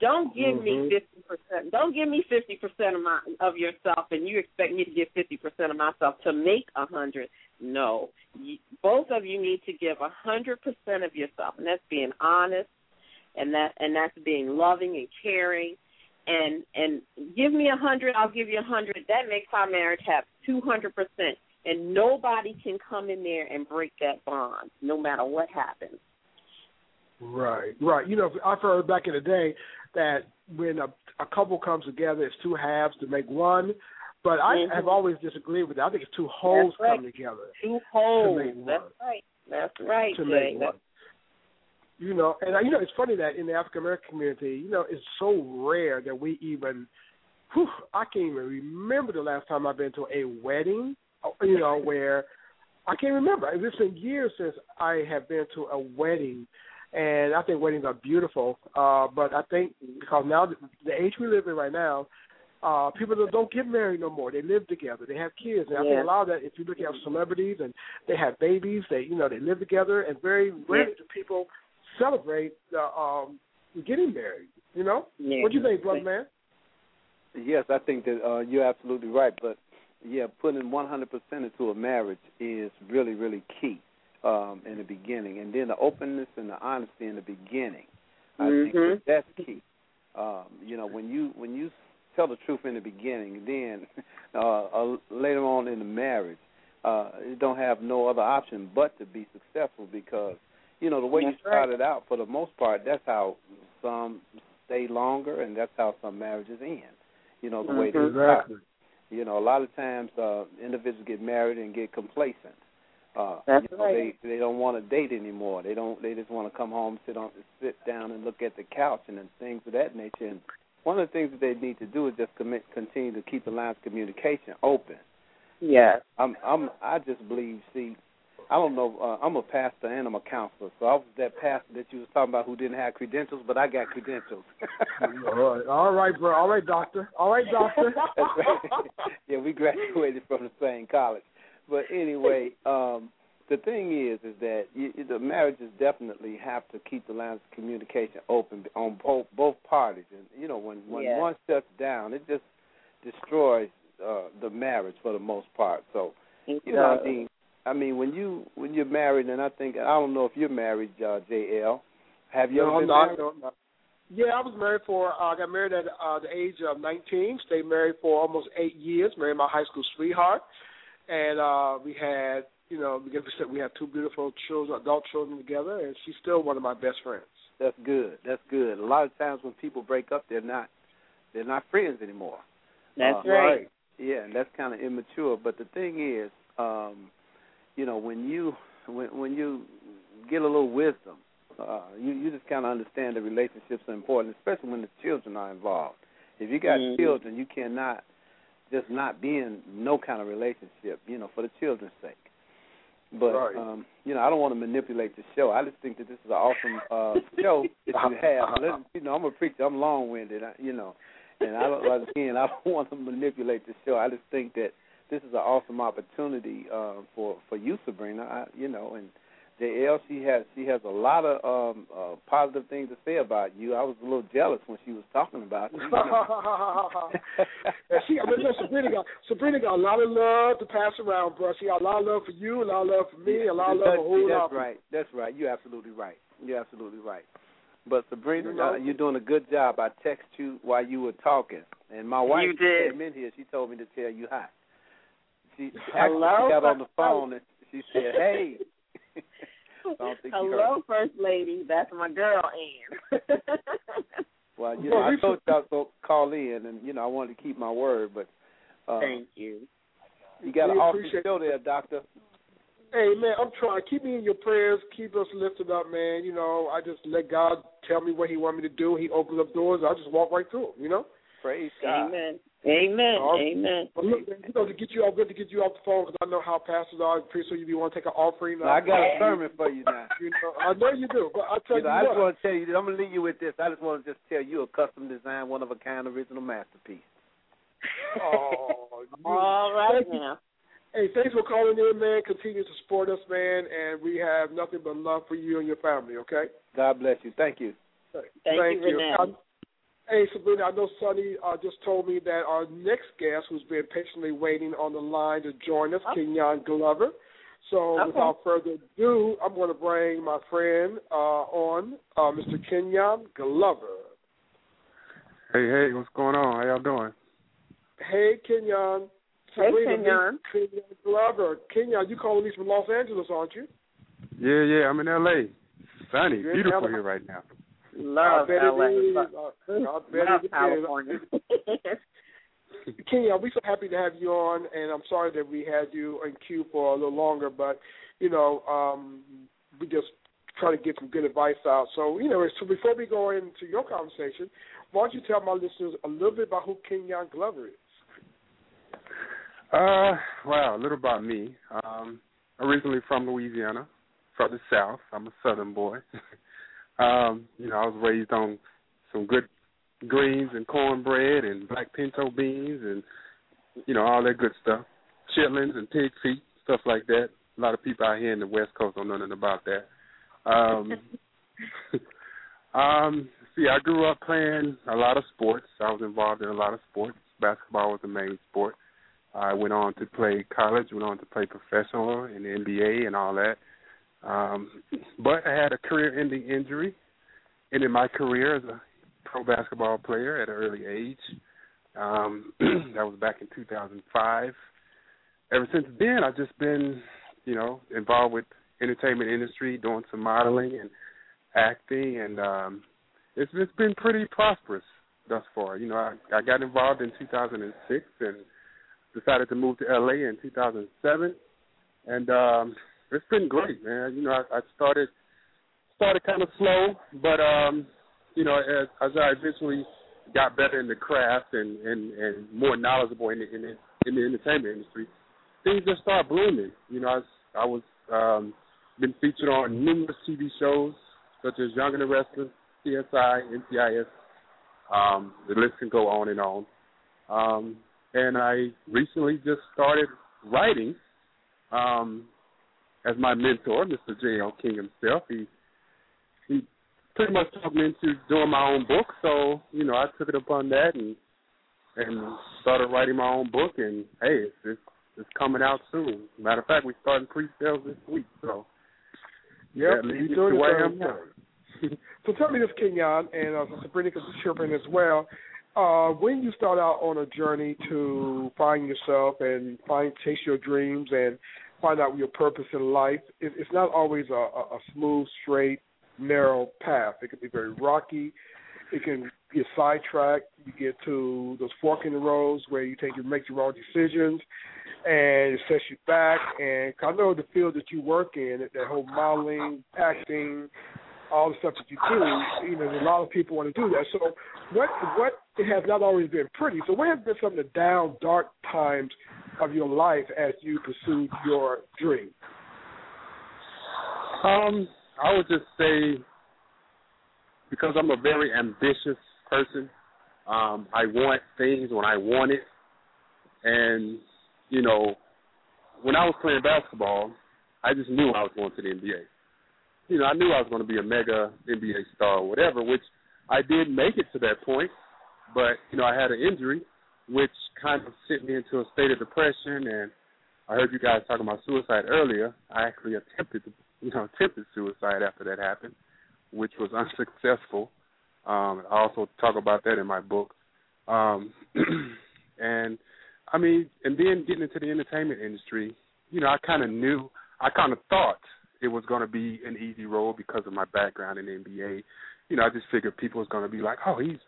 Don't give me Mhm. fifty percent. Don't give me fifty percent of my of yourself, and you expect me to give fifty percent of myself to make a hundred. No, you, both of you need to give a hundred percent of yourself, and that's being honest, and that and that's being loving and caring. And and give me a hundred, I'll give you a hundred. That makes our marriage have two hundred percent, and nobody can come in there and break that bond, no matter what happens. Right, right. You know, I've heard back in the day that when a, a couple comes together, it's two halves to make one. But I Mhm. have always disagreed with that. I think it's two wholes That's right. come together Two holes. make one. That's right. That's right, to Jay. make That's one. You know, and uh, you know, it's funny that in the African American community, you know, it's so rare that we even. Whew, I can't even remember the last time I've been to a wedding. You know, where I can't remember. It's been years since I have been to a wedding, and I think weddings are beautiful. Uh, but I think because now the, the age we live in right now, uh, people that don't get married no more. They live together. They have kids. And I think a lot of that, if you look at celebrities and they have babies, they you know they live together, and very rarely do people celebrate the um, getting married. You know, Yeah. what do you think, brother man? Yes, I think that uh, you're absolutely right. But yeah, putting 100% into a marriage is really, really key um, in the beginning, and then the openness and the honesty in the beginning. I think Mhm. that that's key. Um, you know, when you when you tell the truth in the beginning, then uh, uh, later on in the marriage, uh, you don't have no other option but to be successful because you know the way That's you right. started out for the most part. That's how some stay longer, and that's how some marriages end. You know the way they Mhm. start. You know, a lot of times uh, individuals get married and get complacent. Uh, That's you know, right. They they don't want to date anymore. They don't. They just want to come home, sit on, sit down, and look at the couch and then things of that nature. And one of the things that they need to do is just commit, continue to keep the lines of communication open. Yes. I'm I'm I just believe. See, I don't know. Uh, I'm a pastor and I'm a counselor, so I was that pastor that you was talking about who didn't have credentials, but I got credentials. All right, all right, bro. All right, doctor. All right, doctor. That's right. yeah, we graduated from the same college. But anyway, um, the thing is, is that you, the marriages definitely have to keep the lines of communication open on both both parties. And you know, when when Yeah. one shuts down, it just destroys uh, the marriage for the most part. So It you know, does. I mean, I mean, when you when you're married, and I think I don't know if you're married, uh, JL. Have you No, ever I'm been not. married? No, I'm not. Yeah, I was married for. Uh, I got married at uh, the age of 19. Stayed married for almost eight years. Married my high school sweetheart, and uh, we had, you know, because we said we have two beautiful children, adult children together, and she's still one of my best friends. That's good. That's good. A lot of times when people break up, they're not they're not friends anymore. That's Uh, right. Yeah, and that's kind of immature. But the thing is, um, you know, when you when when you get a little wisdom, uh, you you just kind of understand the relationships are important, especially when the children are involved. If you got Mhm. children, you cannot just not be in no kind of relationship, you know, for the children's sake. But Right. um, you know, I don't want to manipulate the show. I just think that this is an awesome uh show that you have. Let, you know, I'm a preacher. I'm long winded. You know, and I don't again. I don't want to manipulate the show. I just think that this is an awesome opportunity uh, for for you, Sabrina. I, you know, and JL she has she has a lot of um uh, positive things to say about you. I was a little jealous when she was talking about you. you and she, I mean, look, Sabrina got Sabrina got a lot of love to pass around, bro. She got a lot of love for you, a lot of love for me, a lot of love for a whole lot. that's of people. right. That's right. You're absolutely right. You're absolutely right. But Sabrina, You know? uh, you're doing a good job. I text you while you were talking, and my wife You did. came in here. She told me to tell you hi. She Hello? actually got on the phone and she said, "Hey." I don't think you heard. Hello, First Lady. That's my girl, Ann. Well, you know, Well, I told you I was gonna call in, and you know, I wanted to keep my word, but uh, Thank you. you got an awesome show there, Doctor. Hey man, I'm trying. Keep me in your prayers. Keep us lifted up, man. You know, I just let God tell me what He want me to do. He opens up doors. I just walk right through them. You know. Praise God. Amen. Amen. All right. Amen. But look, man, you know, to get you, I'm good to get you off the phone because I know how pastors are. Pretty soon you want to take an offering. Now, I got a uh, sermon for you now. You know, I know you do, but I'll tell You you, know, I just what. want to tell you. I'm gonna leave you with this. I just want to just tell you a custom design, one of a kind, original masterpiece. Oh, All right now. Hey, thanks for calling in, man. Continue to support us, man, and we have nothing but love for you and your family. Okay. God bless you. Thank you. Thank you, Renee. Hey, Sabrina, I know Sonny uh, just told me that our next guest, who's been patiently waiting on the line to join us, Okay. Kenyon Glover. So, Okay. without further ado, I'm going to bring my friend uh, on, uh, Mr. Kenyon Glover. Hey, hey, what's going on? How y'all doing? Hey, Kenyon. Hey, Sabrina, Kenyon. meet Kenyon Glover. Kenyon, you calling me from Los Angeles, aren't you? Yeah, yeah, I'm in LA. Sunny, You're beautiful here right now. I Love bet LA. Love, I bet love. California. Kenyon, we're so happy to have you on, and I'm sorry that we had you in queue for a little longer, but you know, um, we just try to get some good advice out. So, you know, so before we go into your conversation, why don't you tell my listeners a little bit about who Kenyon Glover is? Uh, well, a little about me. Um, originally from Louisiana, from the South. I'm a Southern boy. Um, you know, I was raised on some good greens and cornbread and black pinto beans and you know all that good stuff, chitlins and pig feet, stuff like that. A lot of people out here in the West Coast don't know nothing about that. Um, um, see, I grew up playing a lot of sports. I was involved in a lot of sports. Basketball was the main sport. I went on to play college, went on to play professional the NBA and all that. Um, but I had a career-ending injury, ended my career as a pro basketball player at an early age. Um, that was back in 2005. Ever since then, I've just been, you know, involved with entertainment industry, doing some modeling and acting, and um, it's it's been pretty prosperous thus far. You know, I, I got involved in 2006 and decided to move to LA in 2007, and um, it's been great, man. You know, I, I started started kind of slow, but um, you know, as, as I eventually got better in the craft and and and more knowledgeable in the in the, in the entertainment industry, things just started blooming. You know, I, I was um, been featured on numerous TV shows such as Young and the Restless, CSI, NCIS. Um, the list can go on and on. Um, and I recently just started writing. Um, as my mentor, Mr. J.L. King himself, he he pretty much talked me into doing my own book. So you know, I took it upon that and and started writing my own book. And hey, it's it's, it's coming out soon. Matter of fact, we're starting pre-sales this week. So Yep, that you're doing where I'm now. so tell me this, Kenyon, and uh, Sabrina could chirp in as well. Uh, when you start out on a journey to find yourself and find chase your dreams and find out your purpose in life, it, it's not always a, a, smooth, straight, narrow path. It can be very rocky. It can get sidetracked. You get to those fork in the roads where you take you make the wrong decisions, and it sets you back. And I know the field that you work in, that whole modeling, acting, all the stuff that you do, you know, a lot of people want to do that. So what what it has not always been pretty. So what has been some of the down, dark times of your life as you pursued your dream? Um, I would just say because I'm a very ambitious person, um, I want things when I want it. And, you know, when I was playing basketball, I just knew I was going to the NBA. You know, I knew I was going to be a mega NBA star or whatever, which I did make it to that point. But, you know, I had an injury, which kind of sent me into a state of depression. And I heard you guys talking about suicide earlier. I actually attempted you know, attempted suicide after that happened, which was unsuccessful. Um, I also talk about that in my book. Um, and I mean, and then getting into the entertainment industry, you know, I kind of knew, I kind of thought it was going to be an easy road because of my background in the NBA. You know, I just figured people was going to be like, oh, he's,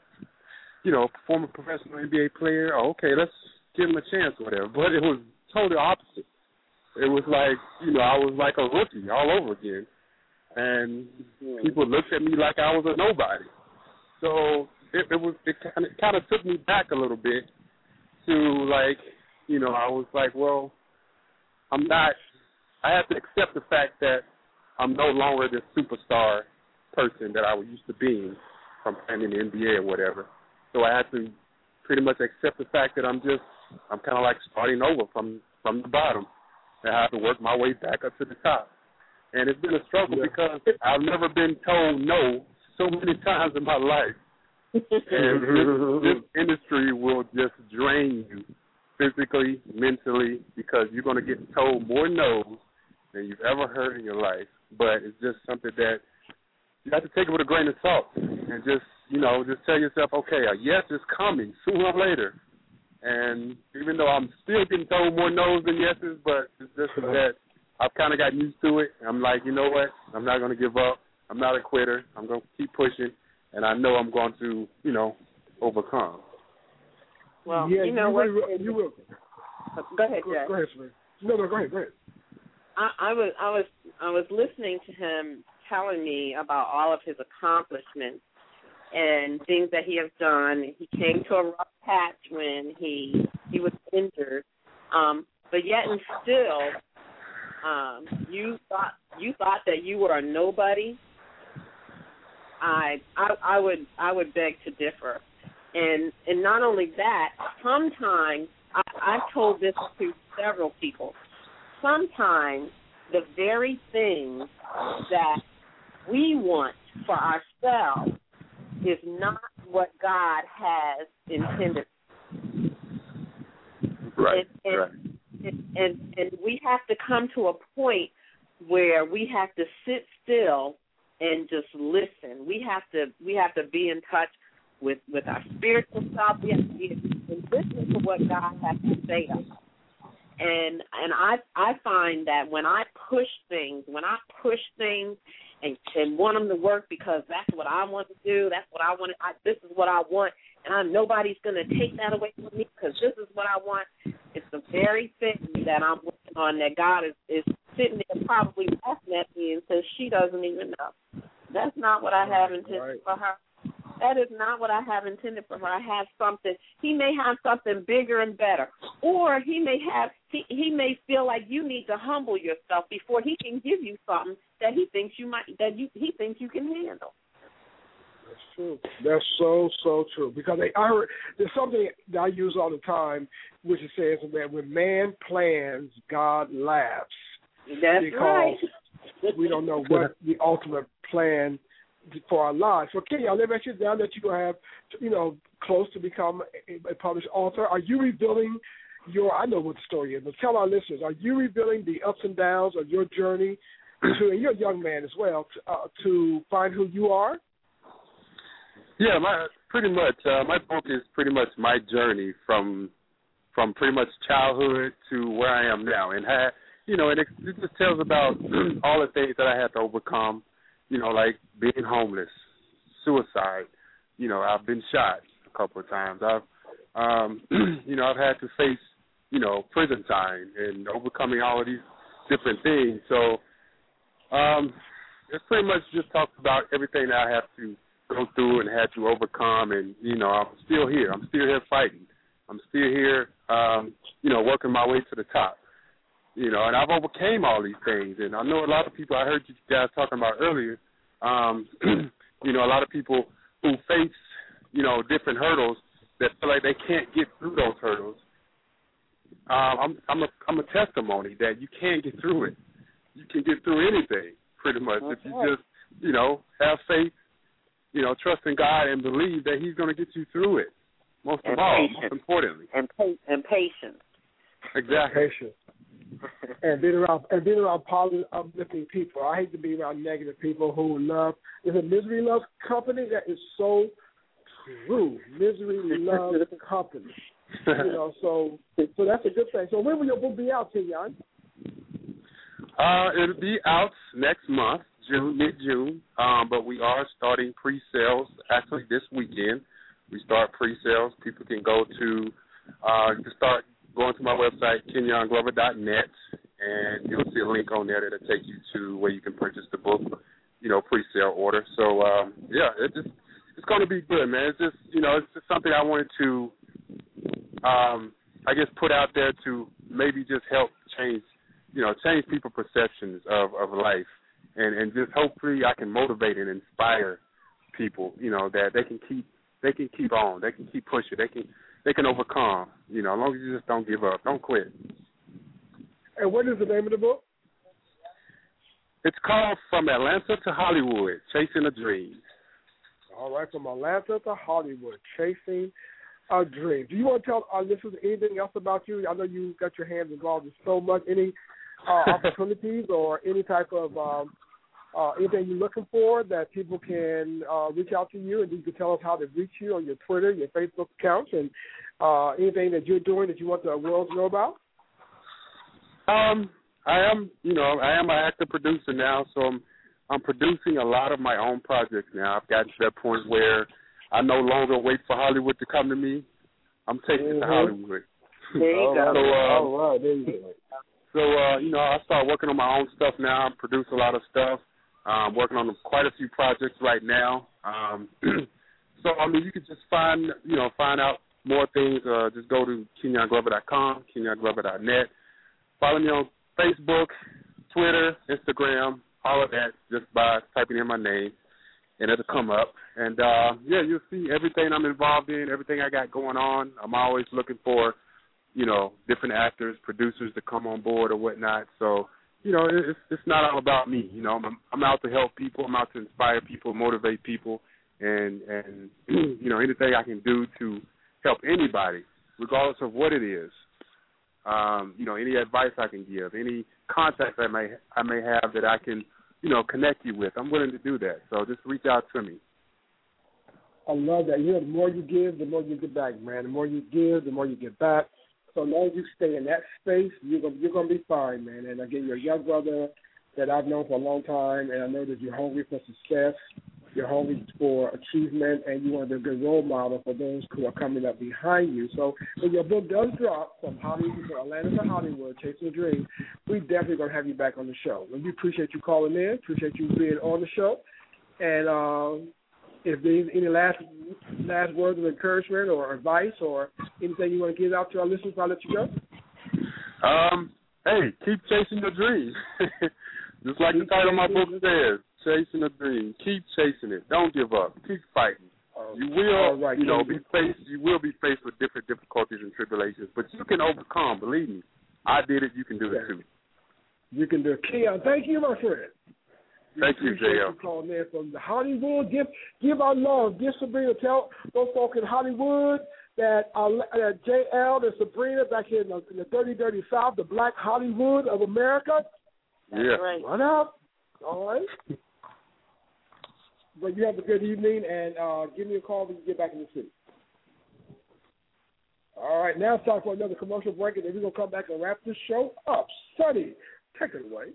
you know, former professional NBA player. Oh, okay, let's give him a chance or whatever. But it was totally opposite. It was like, you know, I was like a rookie all over again. And people looked at me like I was a nobody. So it, it was it kind of kind of took me back a little bit to like you know I was like well I'm not I have to accept the fact that I'm no longer this superstar person that I was used to being from playing in the NBA or whatever. So I had to pretty much accept the fact that I'm just I'm kind of like starting over from from the bottom and I have to work my way back up to the top. And it's been a struggle Yeah. because I've never been told no so many times in my life. And this, this industry will just drain you physically, mentally, because you're going to get told more no's than you've ever heard in your life. But it's just something that you have to take it with a grain of salt and just, you know, just tell yourself, okay, a yes is coming sooner or later. And even though I'm still getting told more no's than yeses, but it's just that I've kind of gotten used to it. I'm like, you know what? I'm not going to give up. I'm not a quitter. I'm going to keep pushing, and I know I'm going to, you know, overcome. Well, yeah, you know you what? Will, you will. Uh, go ahead, Go, Jack. go ahead, Sabrina. No, no, go ahead, go ahead. I, I was I was I was listening to him telling me about all of his accomplishments and things that he has done. He came to a rough patch when he he was injured, um, but yet and still, um, you thought you thought that you were a nobody. I I I would I would beg to differ. And and not only that, sometimes I, I've told this to several people. Sometimes the very things that we want for ourselves is not what God has intended. Right. And, and, right. And, and and we have to come to a point where we have to sit still and just listen. We have to we have to be in touch with with our spiritual self. We have to be and listen to what God has to say to us. And and I I find that when I push things, when I push things and and want them to work because that's what I want to do, that's what I want. I, this is what I want, and I, nobody's going to take that away from me because this is what I want. It's the very thing that I'm working on that God is is sitting there probably laughing at me and says she doesn't even know. That's not what I have intended right. for her. That is not what I have intended for her. I have something. He may have something bigger and better, or he may have. He, he may feel like you need to humble yourself before he can give you something that he thinks you might that you he thinks you can handle. That's true. That's so so true. Because I heard there's something that I use all the time, which it says that when man plans, God laughs. That's because right. we don't know what the ultimate plan for our lives. Kenny, I'll let you down that you have, you know, close to become a, a published author. Are you revealing your? I know what the story is, but tell our listeners: Are you revealing the ups and downs of your journey to, and you're a young man as well, to, uh, to find who you are? Yeah, my pretty much. Uh, my book is pretty much my journey from from pretty much childhood to where I am now, and had you know, and it, it just tells about all the things that I had to overcome. You know, like being homeless, suicide. You know, I've been shot a couple of times. I've, um, you know, I've had to face, you know, prison time and overcoming all of these different things. So, um, it's pretty much just talks about everything that I have to go through and had to overcome, and you know, I'm still here. I'm still here fighting. I'm still here, um, you know, working my way to the top you know, and I've overcame all these things. And I know a lot of people. I heard you guys talking about earlier. Um, you know, a lot of people who face, you know, different hurdles that feel like they can't get through those hurdles. Um, I'm I'm a I'm a testimony that you can get through it. You can get through anything pretty much That's if you just you know have faith, you know, trust in God and believe that He's going to get you through it. Most And of all, patience. most importantly, and pa- and patience. exactly. Patient. And being around and being around positive, uplifting people. I hate to be around negative people who love. There's a misery loves company that is so true. Misery loves company. You know, so so that's a good thing. So when will your book be out, Kenyon? Uh, it'll be out next month, June, mid June. Um, but we are starting pre-sales actually this weekend. We start pre-sales. People can go to uh, you can start going to my website kenyonglover.net, and you'll see a link on there that'll take you to where you can purchase the book. You know, pre-sale order. So um, yeah, it just it's going to be good, man. It's just you know, it's just something I wanted to, um, I guess, put out there to maybe just help change you know, change people perceptions of, of life and, and just hopefully I can motivate and inspire people, you know, that they can keep they can keep on, they can keep pushing, they can they can overcome, you know, as long as you just don't give up, don't quit. And what is the name of the book? It's called From Atlanta to Hollywood, Chasing a Dream. All right, from Atlanta to Hollywood, chasing a dream. Do you want to tell our listeners anything else about you? I know you got your hands involved in so much. Any uh, opportunities or any type of um, uh, anything you're looking for that people can uh, reach out to you, and you can tell us how to reach you on your Twitter, your Facebook accounts, and uh, anything that you're doing that you want the world to know about. Um, I am, you know, I am an active producer now, so I'm I'm producing a lot of my own projects now. I've gotten to that point where I no longer wait for Hollywood to come to me. I'm taking it to Mhm. Hollywood. There you go. So, uh, right, there you go. So uh, you know, I start working on my own stuff now. I produce a lot of stuff. Um, working on quite a few projects right now. Um, so I mean, you can just find you know find out more things. Uh, just go to kenyonglover.com, kenyonglover.net. Follow me on Facebook, Twitter, Instagram, all of that, just by typing in my name. and it'll come up. And uh yeah, you'll see everything I'm involved in, everything I got going on. I'm always looking for, you know, different actors, producers to come on board or whatnot. So you know, it's it's not all about me. You know, I'm I'm out to help people. I'm out to inspire people, motivate people, and and you know anything I can do to help anybody, regardless of what it is. Um, you know, any advice I can give, any contacts I may I may have that I can, you know, connect you with. I'm willing to do that. So just reach out to me. I love that. You know, the more you give, the more you get back, man. The more you give, the more you get back. So long as you stay in that space, you're gonna you're gonna be fine, man. And again, you're a young brother that I've known for a long time, and I know that you're hungry for success. You're hungry for achievement, and you want to be a good role model for those who are coming up behind you. So when your book does drop from Hollywood, from Atlanta to Hollywood, Chasing a Dream, we definitely gonna have you back on the show. And we appreciate you calling in, appreciate you being on the show, and um, if there's any last last words of encouragement or advice or anything you want to give out to our listeners, I'll let you go. Um, hey, keep chasing your dreams. Just like keep the title of my book says, chasing a dream. Keep chasing it. Don't give up. Keep fighting. You will, right, you know, be faced. You will be faced with different difficulties and tribulations, but you can overcome. Believe me, I did it. You can do it too. You can do it. Kenyon, thank you, my friend. Thank you, JL. You calling in from the Hollywood. Give give our love. Give Sabrina. Tell those folks in Hollywood that uh, that JL and Sabrina back here in the, in the dirty, dirty South, the Black Hollywood of America. That's yeah. Right. What up? All right. but you have a good evening, and uh, give me a call when you get back in the city. All right, now it's time for another commercial break, and then we're going to come back and wrap this show up. Sunny, take it away.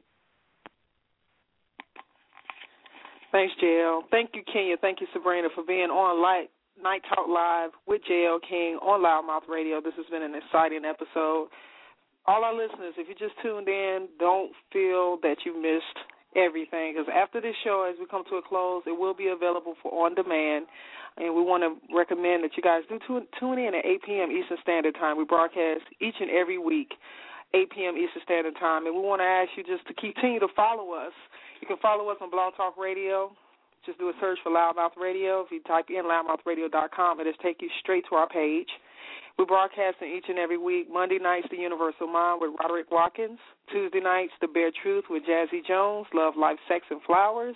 Thanks, JL. Thank you, Kenyon. Thank you, Sabrina, for being on Light Night Talk Live with JL King on LouddMouth Radio. This has been an exciting episode. All our listeners, if you just tuned in, don't feel that you missed everything because after this show, as we come to a close, it will be available for on demand. And we want to recommend that you guys do tune, tune in at 8 p.m. Eastern Standard Time. We broadcast each and every week, 8 p.m. Eastern Standard Time. And we want to ask you just to continue to follow us you can follow us on Blog Talk Radio. Just do a search for LouddMouth Radio. If you type in louddmouthradio.com, it'll take you straight to our page. We broadcast each and every week. Monday nights, The Universal Mind with Roderick Watkins. Tuesday nights, The Bare Truth with Jazzy Jones. Love, Life, Sex, and Flowers.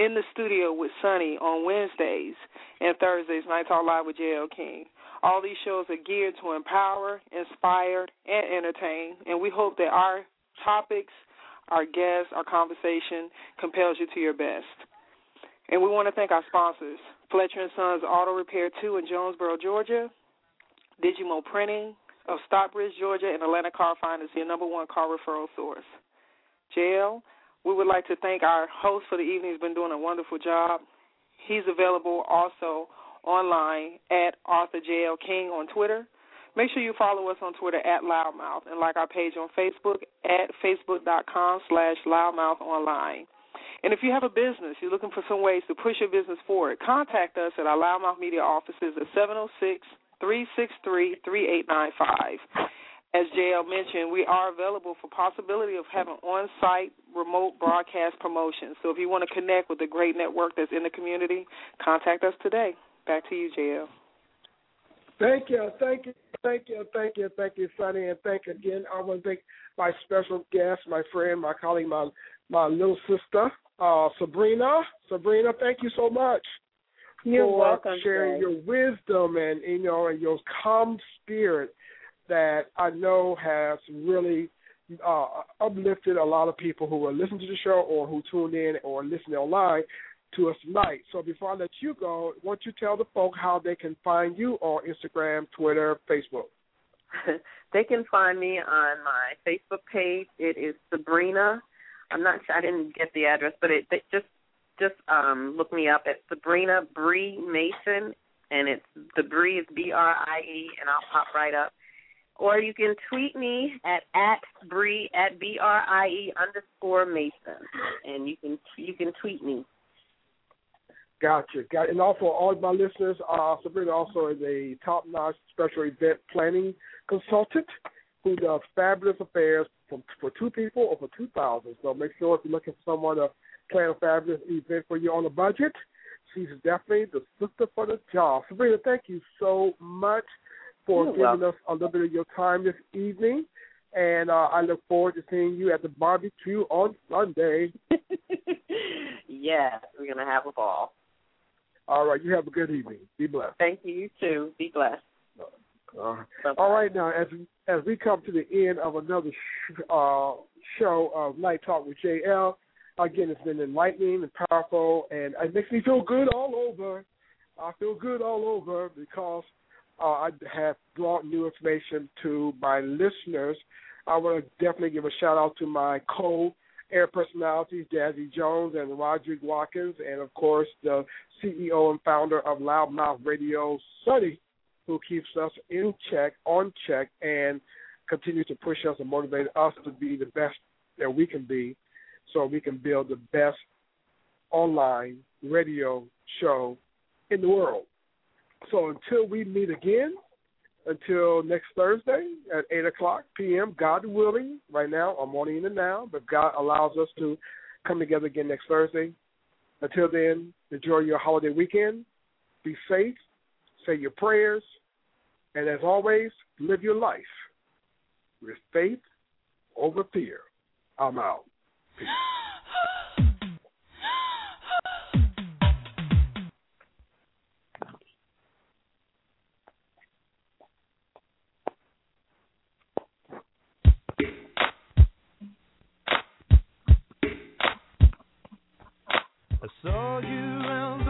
In the studio with Sunny on Wednesdays. And Thursdays, Night Talk Live with JL King. All these shows are geared to empower, inspire, and entertain. And we hope that our topics – our guests, our conversation compels you to your best. And we want to thank our sponsors, Fletcher & Sons Auto Repair 2 in Jonesboro, Georgia, Digimo Printing of Stockbridge, Georgia, and Atlanta Car Finders, your number one car referral source. JL, we would like to thank our host for the evening. He's been doing a wonderful job. He's available also online at Author JL King on Twitter Make sure you follow us on Twitter at Loudmouth and like our page on Facebook at facebook.com slash loudmouthonline. And if you have a business, you're looking for some ways to push your business forward, contact us at our LouddMouth Media offices at 706 363 3895. As JL mentioned, we are available for possibility of having on-site remote broadcast promotions. So if you want to connect with a great network that's in the community, contact us today. Back to you, JL. Thank you, thank you, thank you, thank you, thank you, Sonny, and thank you again. I want to thank my special guest, my friend, my colleague, my my little sister, uh, Sabrina. Sabrina, thank you so much You're for welcome, sharing your wisdom and you know and your calm spirit that I know has really uh, uplifted a lot of people who are listening to the show or who tuned in or listening online to us tonight. So before I let you go, why don't you tell the folk how they can find you on Instagram, Twitter, Facebook? they can find me on my Facebook page. It is Sabrina. I'm not sure I didn't get the address, but it, it just just um look me up at Sabrina Bree Mason and it's the Bree is B R I E and I'll pop right up. Or you can tweet me at at Bree at B R I E underscore Mason and you can you can tweet me. Gotcha. Got and also all my listeners, uh, Sabrina also is a top-notch special event planning consultant who does fabulous affairs for, for two people or for two thousand. So make sure if you're looking for someone to plan a fabulous event for you on a budget, She's definitely the sister for the job. Sabrina, thank you so much for You're giving welcome. us a little bit of your time this evening. And uh, I look forward to seeing you at the barbecue on Sunday. yes, we're gonna have a ball. All right, you have a good evening. Be blessed. Thank you. You too. Be blessed. All right. All right now as as we come to the end of another sh- uh, show of Night Talk with JL, again, it's been enlightening and powerful, and it makes me feel good all over. I feel good all over because uh, I have brought new information to my listeners. I want to definitely give a shout out to my co-air personalities, Jazzy Jones and Roderick Watkins, and of course the CEO and founder of LouddMouth Radio, Sonny who keeps us in check, on check, and continues to push us and motivate us to be the best that we can be so we can build the best online radio show in the world. So until we meet again, until next Thursday at 8 o'clock p.m., God willing, right now, I'm only in the now, but God allows us to come together again next Thursday. Until then, enjoy your holiday weekend. Be safe. Say your prayers. And as always, live your life with faith over fear. I'm out. I saw you round